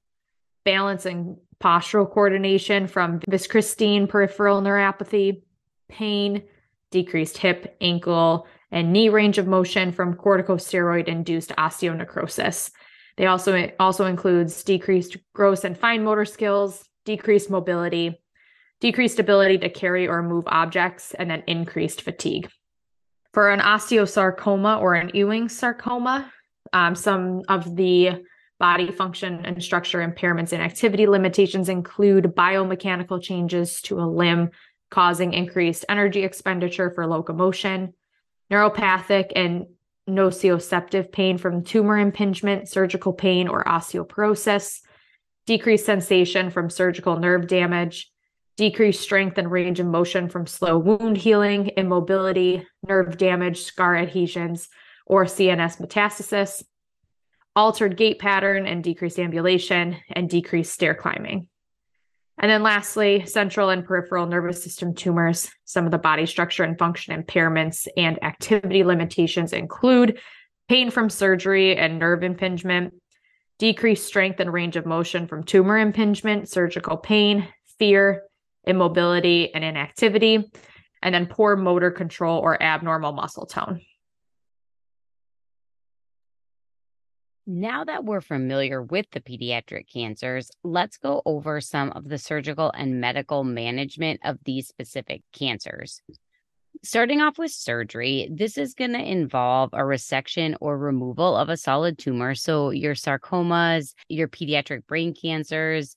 balance and postural coordination from vincristine peripheral neuropathy, pain, decreased hip, ankle, and knee range of motion from corticosteroid induced osteonecrosis. They also also includes decreased gross and fine motor skills, decreased mobility, decreased ability to carry or move objects, and then increased fatigue. For an osteosarcoma or an Ewing sarcoma, um, some of the Body function and structure impairments and activity limitations include biomechanical changes to a limb, causing increased energy expenditure for locomotion, neuropathic and nociceptive pain from tumor impingement, surgical pain, or osteoporosis, decreased sensation from surgical nerve damage, decreased strength and range of motion from slow wound healing, immobility, nerve damage, scar adhesions, or CNS metastasis, altered gait pattern and decreased ambulation and decreased stair climbing. And then lastly, central and peripheral nervous system tumors. Some of the body structure and function impairments and activity limitations include pain from surgery and nerve impingement, decreased strength and range of motion from tumor impingement, surgical pain, fear, immobility, and inactivity, and then poor motor control or abnormal muscle tone. Now that we're familiar with the pediatric cancers, let's go over some of the surgical and medical management of these specific cancers. Starting off with surgery, this is going to involve a resection or removal of a solid tumor. So, your sarcomas, your pediatric brain cancers,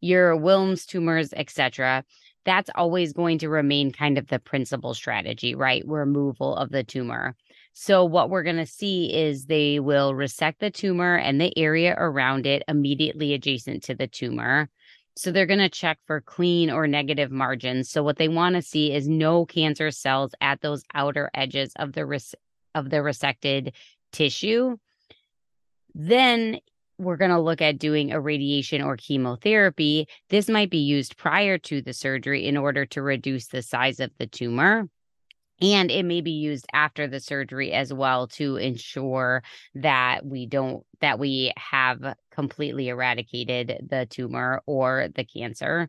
your Wilms tumors, etc. That's always going to remain kind of the principal strategy, right? Removal of the tumor. So, what we're going to see is they will resect the tumor and the area around it immediately adjacent to the tumor. So, they're going to check for clean or negative margins. So, what they want to see is no cancer cells at those outer edges of the res- of the resected tissue. Then we're going to look at doing a radiation or chemotherapy. This might be used prior to the surgery in order to reduce the size of the tumor and it may be used after the surgery as well to ensure that we don't that we have completely eradicated the tumor or the cancer.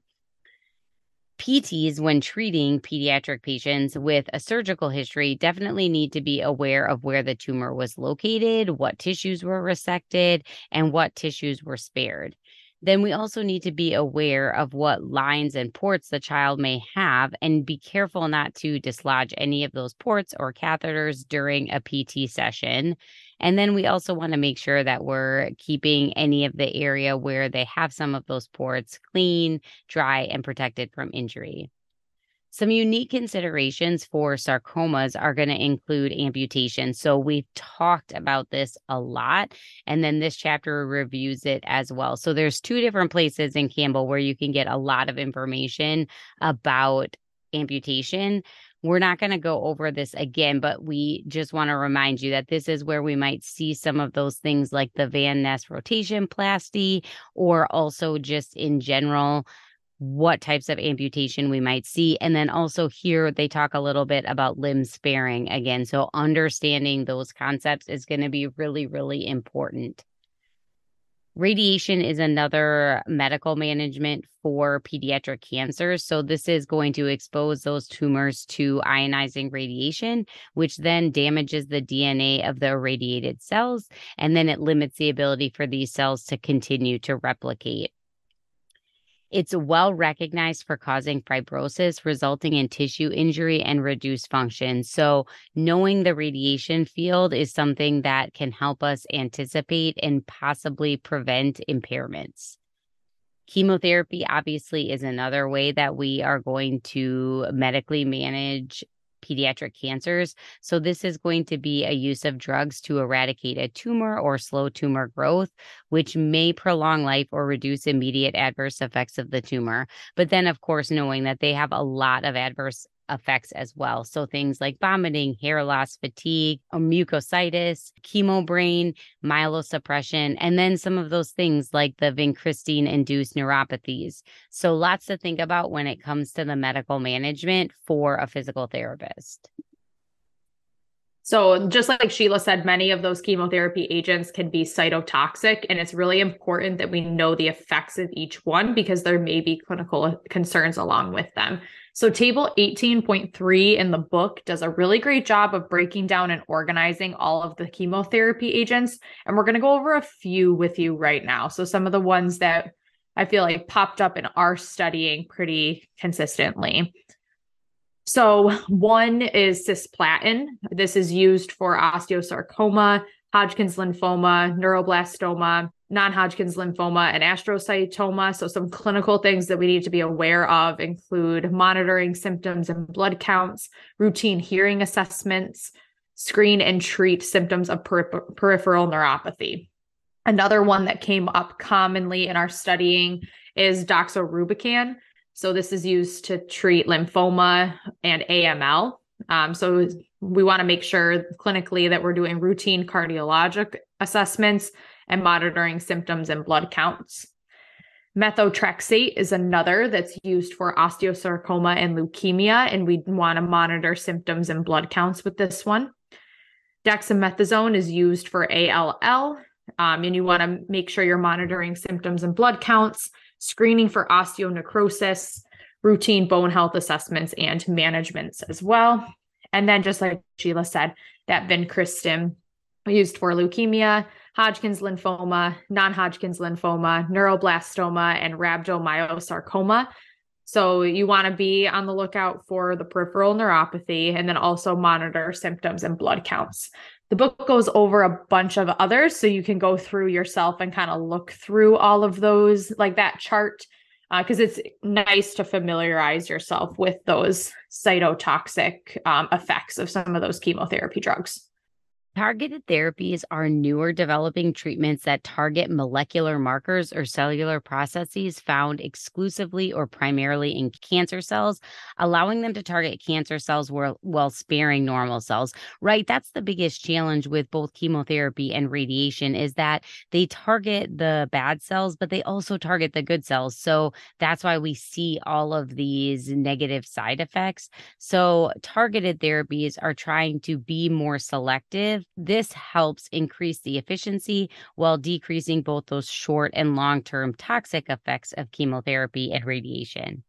PTs, when treating pediatric patients with a surgical history, definitely need to be aware of where the tumor was located, what tissues were resected, and what tissues were spared Then we also need to be aware of what lines and ports the child may have and be careful not to dislodge any of those ports or catheters during a PT session. And then we also want to make sure that we're keeping any of the area where they have some of those ports clean, dry, and protected from injury. Some unique considerations for sarcomas are going to include amputation. So we've talked about this a lot, and then this chapter reviews it as well. So there's two different places in Campbell where you can get a lot of information about amputation. We're not going to go over this again, but we just want to remind you that this is where we might see some of those things like the Van Nes rotation plasty, or also just in general what types of amputation we might see. And then also here, they talk a little bit about limb sparing again. So understanding those concepts is going to be really, really important. Radiation is another medical management for pediatric cancers. So, this is going to expose those tumors to ionizing radiation, which then damages the DNA of the irradiated cells. And then it limits the ability for these cells to continue to replicate. It's well recognized for causing fibrosis, resulting in tissue injury and reduced function. So, knowing the radiation field is something that can help us anticipate and possibly prevent impairments. Chemotherapy, obviously, is another way that we are going to medically manage pediatric cancers. So, this is going to be a use of drugs to eradicate a tumor or slow tumor growth, which may prolong life or reduce immediate adverse effects of the tumor. But then, of course, knowing that they have a lot of adverse effects as well. So things like vomiting, hair loss, fatigue, uh, mucositis, chemo brain, myelosuppression, and then some of those things like the vincristine induced neuropathies. So lots to think about when it comes to the medical management for a physical therapist. So, just like Sheila said, many of those chemotherapy agents can be cytotoxic, and it's really important that we know the effects of each one because there may be clinical uh, concerns along with them. So, table 18.3 in the book does a really great job of breaking down and organizing all of the chemotherapy agents. And we're going to go over a few with you right now. So, some of the ones that I feel like popped up and are studying pretty consistently. So, one is cisplatin. This is used for osteosarcoma, Hodgkin's lymphoma, neuroblastoma, non Hodgkin's lymphoma, and astrocytoma. So, some clinical things that we need to be aware of include monitoring symptoms and blood counts, routine hearing assessments, screen and treat symptoms of per- peripheral neuropathy. Another one that came up commonly in our studying is doxorubicin. So this is used to treat lymphoma and AML. Um, so we want to make sure clinically that we're doing routine cardiologic assessments and monitoring symptoms and blood counts. Methotrexate is another that's used for osteosarcoma and leukemia, and we want to monitor symptoms and blood counts with this one. Dexamethasone is used for ALL, um, and you want to make sure you're monitoring symptoms and blood counts screening for osteonecrosis, routine bone health assessments, and managements as well. And then, just like Sheila said, that vincristine used for leukemia, Hodgkin's lymphoma, non Hodgkin's lymphoma, neuroblastoma, and rhabdomyosarcoma. So, you want to be on the lookout for the peripheral neuropathy and then also monitor symptoms and blood counts. The book goes over a bunch of others, so you can go through yourself and kind of look through all of those, like that chart, because uh, it's nice to familiarize yourself with those cytotoxic um, effects of some of those chemotherapy drugs. Targeted therapies are newer developing treatments that target molecular markers or cellular processes found exclusively or primarily in cancer cells, allowing them to target cancer cells while, sparing normal cells. Right? That's the biggest challenge with both chemotherapy and radiation is that they target the bad cells, but they also target the good cells. So that's why we see all of these negative side effects. So targeted therapies are trying to be more selective this helps increase the efficiency while decreasing both those short and long term toxic effects of chemotherapy and radiation.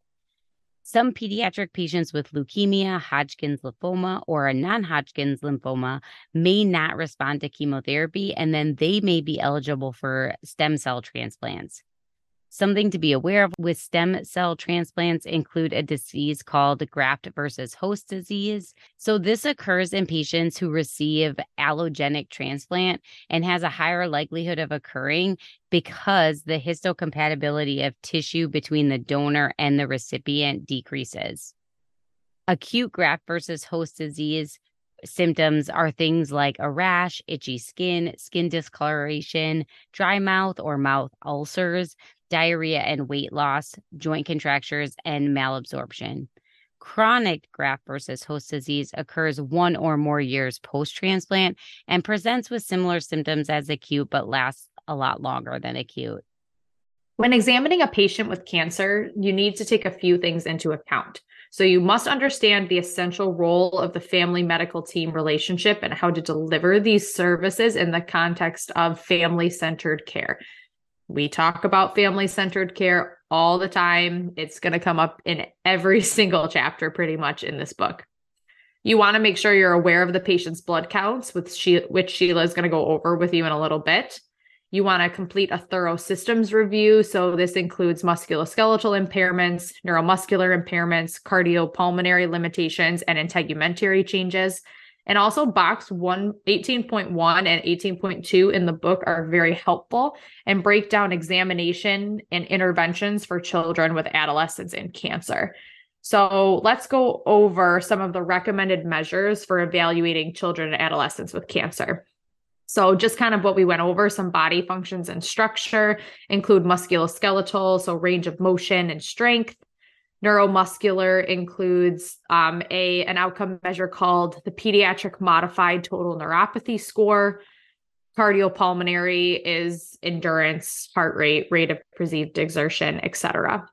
Some pediatric patients with leukemia, Hodgkin's lymphoma, or a non Hodgkin's lymphoma may not respond to chemotherapy, and then they may be eligible for stem cell transplants. Something to be aware of with stem cell transplants include a disease called graft versus host disease. So, this occurs in patients who receive allogenic transplant and has a higher likelihood of occurring because the histocompatibility of tissue between the donor and the recipient decreases. Acute graft versus host disease symptoms are things like a rash, itchy skin, skin discoloration, dry mouth or mouth ulcers, diarrhea and weight loss, joint contractures, and malabsorption. Chronic graft versus host disease occurs one or more years post transplant and presents with similar symptoms as acute, but lasts a lot longer than acute. When examining a patient with cancer, you need to take a few things into account. So, you must understand the essential role of the family medical team relationship and how to deliver these services in the context of family centered care. We talk about family centered care all the time. It's going to come up in every (laughs) single chapter, pretty much, in this book. You want to make sure you're aware of the patient's blood counts, which Sheila is going to go over with you in a little bit. You want to complete a thorough systems review. So, this includes musculoskeletal impairments, neuromuscular impairments, cardiopulmonary limitations, and integumentary changes. And also box 1 18.1 and 18.2 in the book are very helpful and break down examination and interventions for children with adolescents and cancer. So let's go over some of the recommended measures for evaluating children and adolescents with cancer. So, just kind of what we went over some body functions and structure include musculoskeletal, so range of motion and strength, Neuromuscular includes um, a an outcome measure called the Pediatric Modified Total Neuropathy Score. Cardiopulmonary is endurance, heart rate, rate of perceived exertion, etc.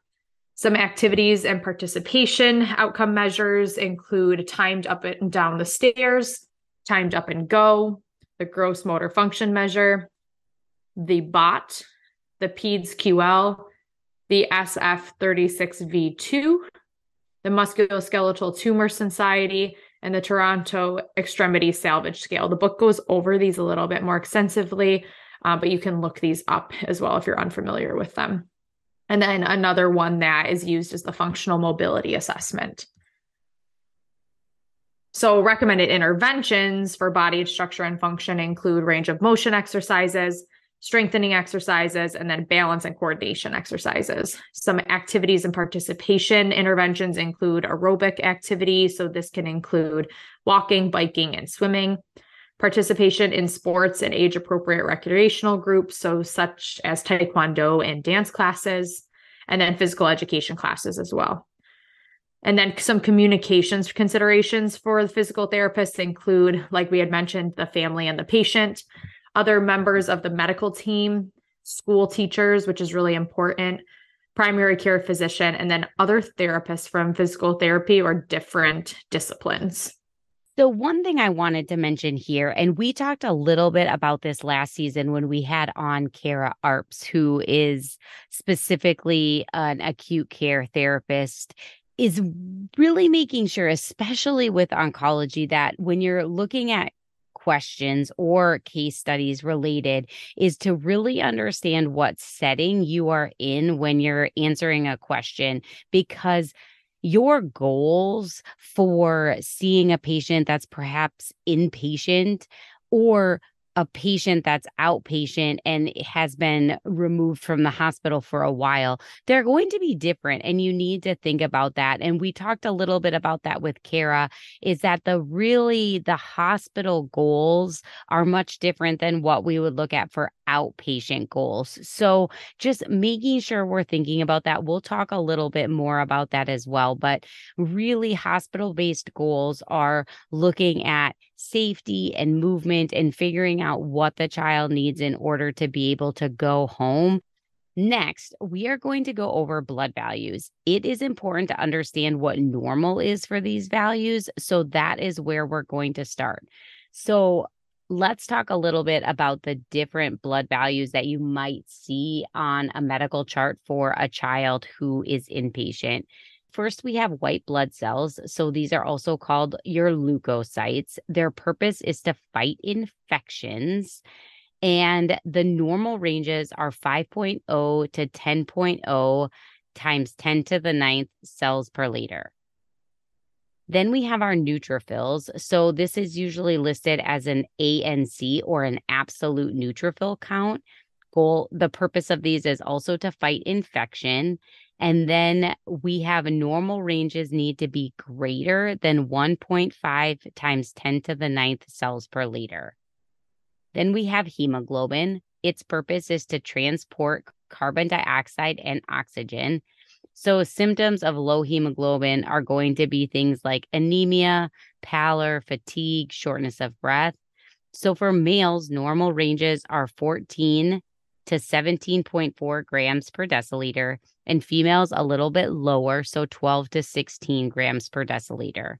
Some activities and participation outcome measures include timed up and down the stairs, timed up and go, the gross motor function measure, the BOT, the PEDS QL, the SF36V2, the Musculoskeletal Tumor Society, and the Toronto Extremity Salvage Scale. The book goes over these a little bit more extensively, uh, but you can look these up as well if you're unfamiliar with them. And then another one that is used is the Functional Mobility Assessment. So, recommended interventions for body structure and function include range of motion exercises, strengthening exercises, and then balance and coordination exercises. Some activities and participation interventions include aerobic activity. So, this can include walking, biking, and swimming. Participation in sports and age appropriate recreational groups, so such as taekwondo and dance classes, and then physical education classes as well. And then some communications considerations for the physical therapists include, like we had mentioned, the family and the patient, other members of the medical team, school teachers, which is really important, primary care physician, and then other therapists from physical therapy or different disciplines. So, one thing I wanted to mention here, and we talked a little bit about this last season when we had on Kara Arps, who is specifically an acute care therapist, is really making sure, especially with oncology, that when you're looking at questions or case studies related is to really understand what setting you are in when you're answering a question because your goals for seeing a patient that's perhaps inpatient or a patient that's outpatient and has been removed from the hospital for a while, they're going to be different. And you need to think about that. And we talked a little bit about that with Kara is that the really the hospital goals are much different than what we would look at for outpatient goals. So just making sure we're thinking about that. We'll talk a little bit more about that as well. But really, hospital based goals are looking at safety and movement and figuring out what the child needs in order to be able to go home. Next, we are going to go over blood values. It is important to understand what normal is for these values. So that is where we're going to start. So let's talk a little bit about the different blood values that you might see on a medical chart for a child who is inpatient. First, we have white blood cells. So these are also called your leukocytes. Their purpose is to fight infections. And the normal ranges are 5.0 to 10.0 times 10 to the ninth cells per liter. Then we have our neutrophils. So this is usually listed as an ANC or an absolute neutrophil count. Goal the purpose of these is also to fight infection. And then we have normal ranges need to be greater than 1.5 times 10 to the ninth cells per liter. Then we have hemoglobin. Its purpose is to transport carbon dioxide and oxygen so, symptoms of low hemoglobin are going to be things like anemia, pallor, fatigue, shortness of breath. So, for males, normal ranges are 14 to 17.4 grams per deciliter, and females a little bit lower, so 12 to 16 grams per deciliter.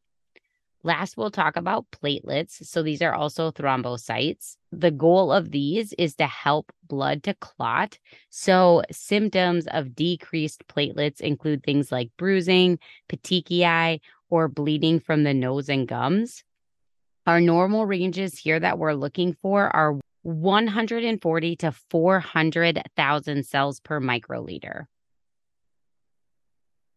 Last, we'll talk about platelets. So these are also thrombocytes. The goal of these is to help blood to clot. So symptoms of decreased platelets include things like bruising, petechiae, or bleeding from the nose and gums. Our normal ranges here that we're looking for are 140 to 400,000 cells per microliter.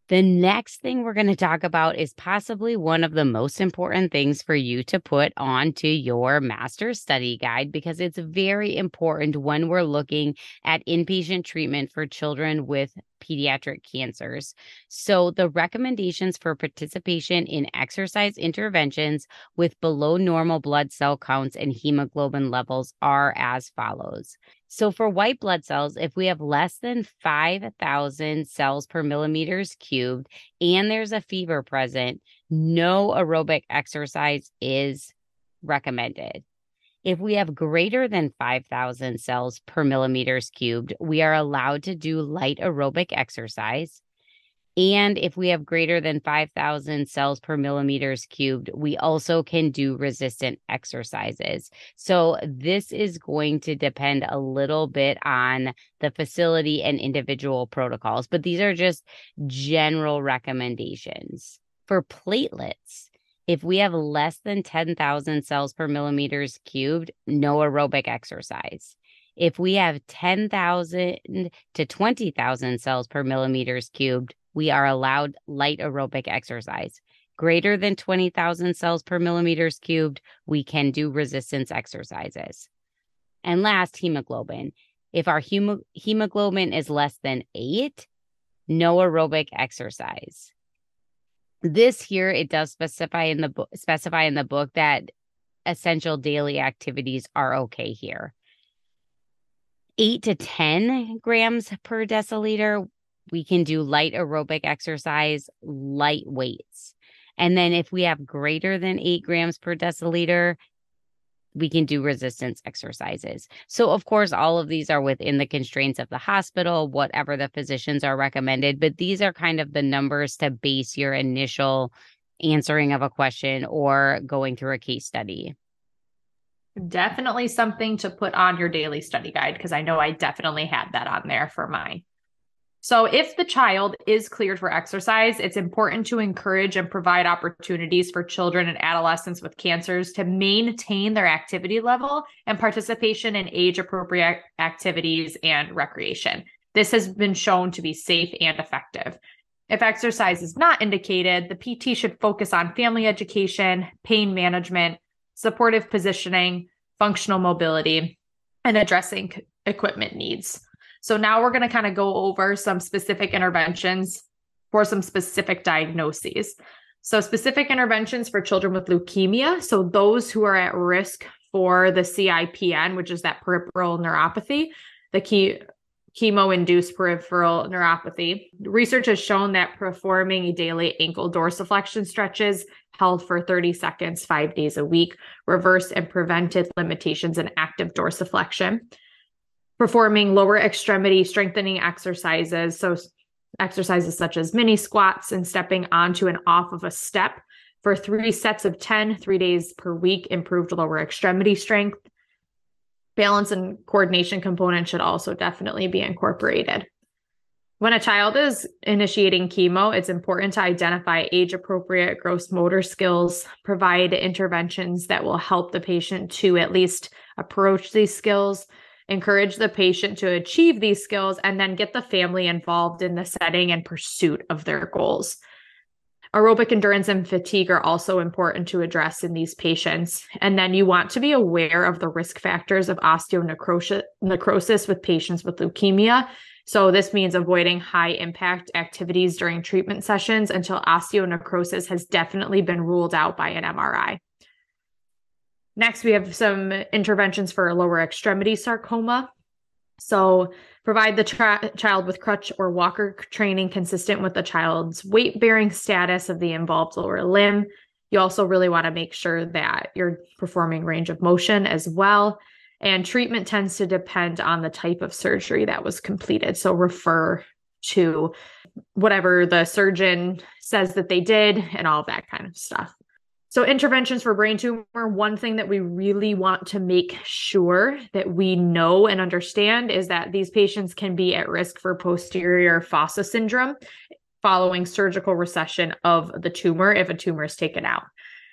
The next thing we're going to talk about is possibly one of the most important things for you to put onto your master study guide because it's very important when we're looking at inpatient treatment for children with pediatric cancers. So, the recommendations for participation in exercise interventions with below normal blood cell counts and hemoglobin levels are as follows. So for white blood cells, if we have less than 5,000 cells per millimeters cubed and there's a fever present, no aerobic exercise is recommended. If we have greater than 5,000 cells per millimeters cubed, we are allowed to do light aerobic exercise. And if we have greater than 5,000 cells per millimeters cubed, we also can do resistant exercises. So, this is going to depend a little bit on the facility and individual protocols, but these are just general recommendations. For platelets, if we have less than 10,000 cells per millimeters cubed, no aerobic exercise. If we have 10,000 to 20,000 cells per millimeters cubed, we are allowed light aerobic exercise. Greater than 20,000 cells per millimeters cubed, we can do resistance exercises. And last, hemoglobin. If our hemo- hemoglobin is less than eight, no aerobic exercise. This here it does specify in the book specify in the book that essential daily activities are okay here. Eight to 10 grams per deciliter we can do light aerobic exercise, light weights. And then if we have greater than eight grams per deciliter, we can do resistance exercises. So, of course, all of these are within the constraints of the hospital, whatever the physicians are recommended, but these are kind of the numbers to base your initial answering of a question or going through a case study. Definitely something to put on your daily study guide because I know I definitely had that on there for mine. So, if the child is cleared for exercise, it's important to encourage and provide opportunities for children and adolescents with cancers to maintain their activity level and participation in age appropriate activities and recreation. This has been shown to be safe and effective. If exercise is not indicated, the PT should focus on family education, pain management, supportive positioning, functional mobility, and addressing equipment needs. So now we're going to kind of go over some specific interventions for some specific diagnoses. So, specific interventions for children with leukemia. So, those who are at risk for the CIPN, which is that peripheral neuropathy, the key chemo induced peripheral neuropathy. Research has shown that performing daily ankle dorsiflexion stretches held for 30 seconds, five days a week, reversed and prevented limitations in active dorsiflexion performing lower extremity strengthening exercises. So, exercises such as mini squats and stepping onto and off of a step for three sets of 10, three days per week, improved lower extremity strength. Balance and coordination component should also definitely be incorporated. When a child is initiating chemo, it's important to identify age appropriate gross motor skills, provide interventions that will help the patient to at least approach these skills, encourage the patient to achieve these skills, and then get the family involved in the setting and pursuit of their goals. Aerobic endurance and fatigue are also important to address in these patients. And then you want to be aware of the risk factors of osteonecrosis with patients with leukemia. So, this means avoiding high impact activities during treatment sessions until osteonecrosis has definitely been ruled out by an MRI. Next, we have some interventions for lower extremity sarcoma. So, provide the tra- child with crutch or walker training consistent with the child's weight bearing status of the involved lower limb. You also really want to make sure that you're performing range of motion as well. And treatment tends to depend on the type of surgery that was completed. So, refer to whatever the surgeon says that they did and all that kind of stuff. So, interventions for brain tumor, one thing that we really want to make sure that we know and understand is that these patients can be at risk for posterior fossa syndrome following surgical resection of the tumor if a tumor is taken out.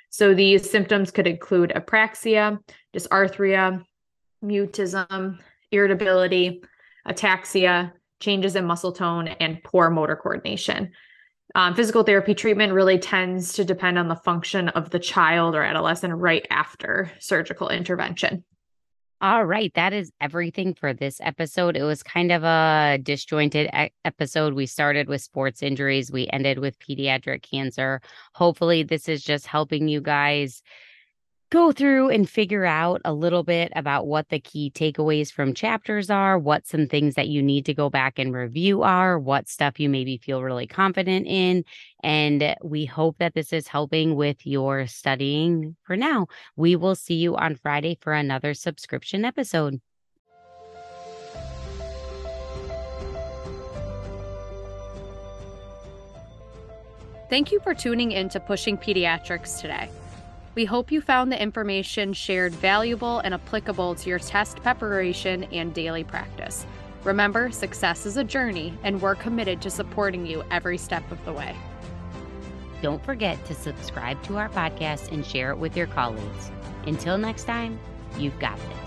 So, these symptoms could include apraxia, dysarthria, mutism, irritability, ataxia, changes in muscle tone, and poor motor coordination. Um, physical therapy treatment really tends to depend on the function of the child or adolescent right after surgical intervention. All right, that is everything for this episode. It was kind of a disjointed episode. We started with sports injuries, we ended with pediatric cancer. Hopefully, this is just helping you guys go through and figure out a little bit about what the key takeaways from chapters are, what some things that you need to go back and review are, what stuff you maybe feel really confident in. And we hope that this is helping with your studying for now. We will see you on Friday for another subscription episode. Thank you for tuning in to Pushing Pediatrics today. We hope you found the information shared valuable and applicable to your test preparation and daily practice. Remember, success is a journey, and we're committed to supporting you every step of the way. Don't forget to subscribe to our podcast and share it with your colleagues. Until next time, you've got this.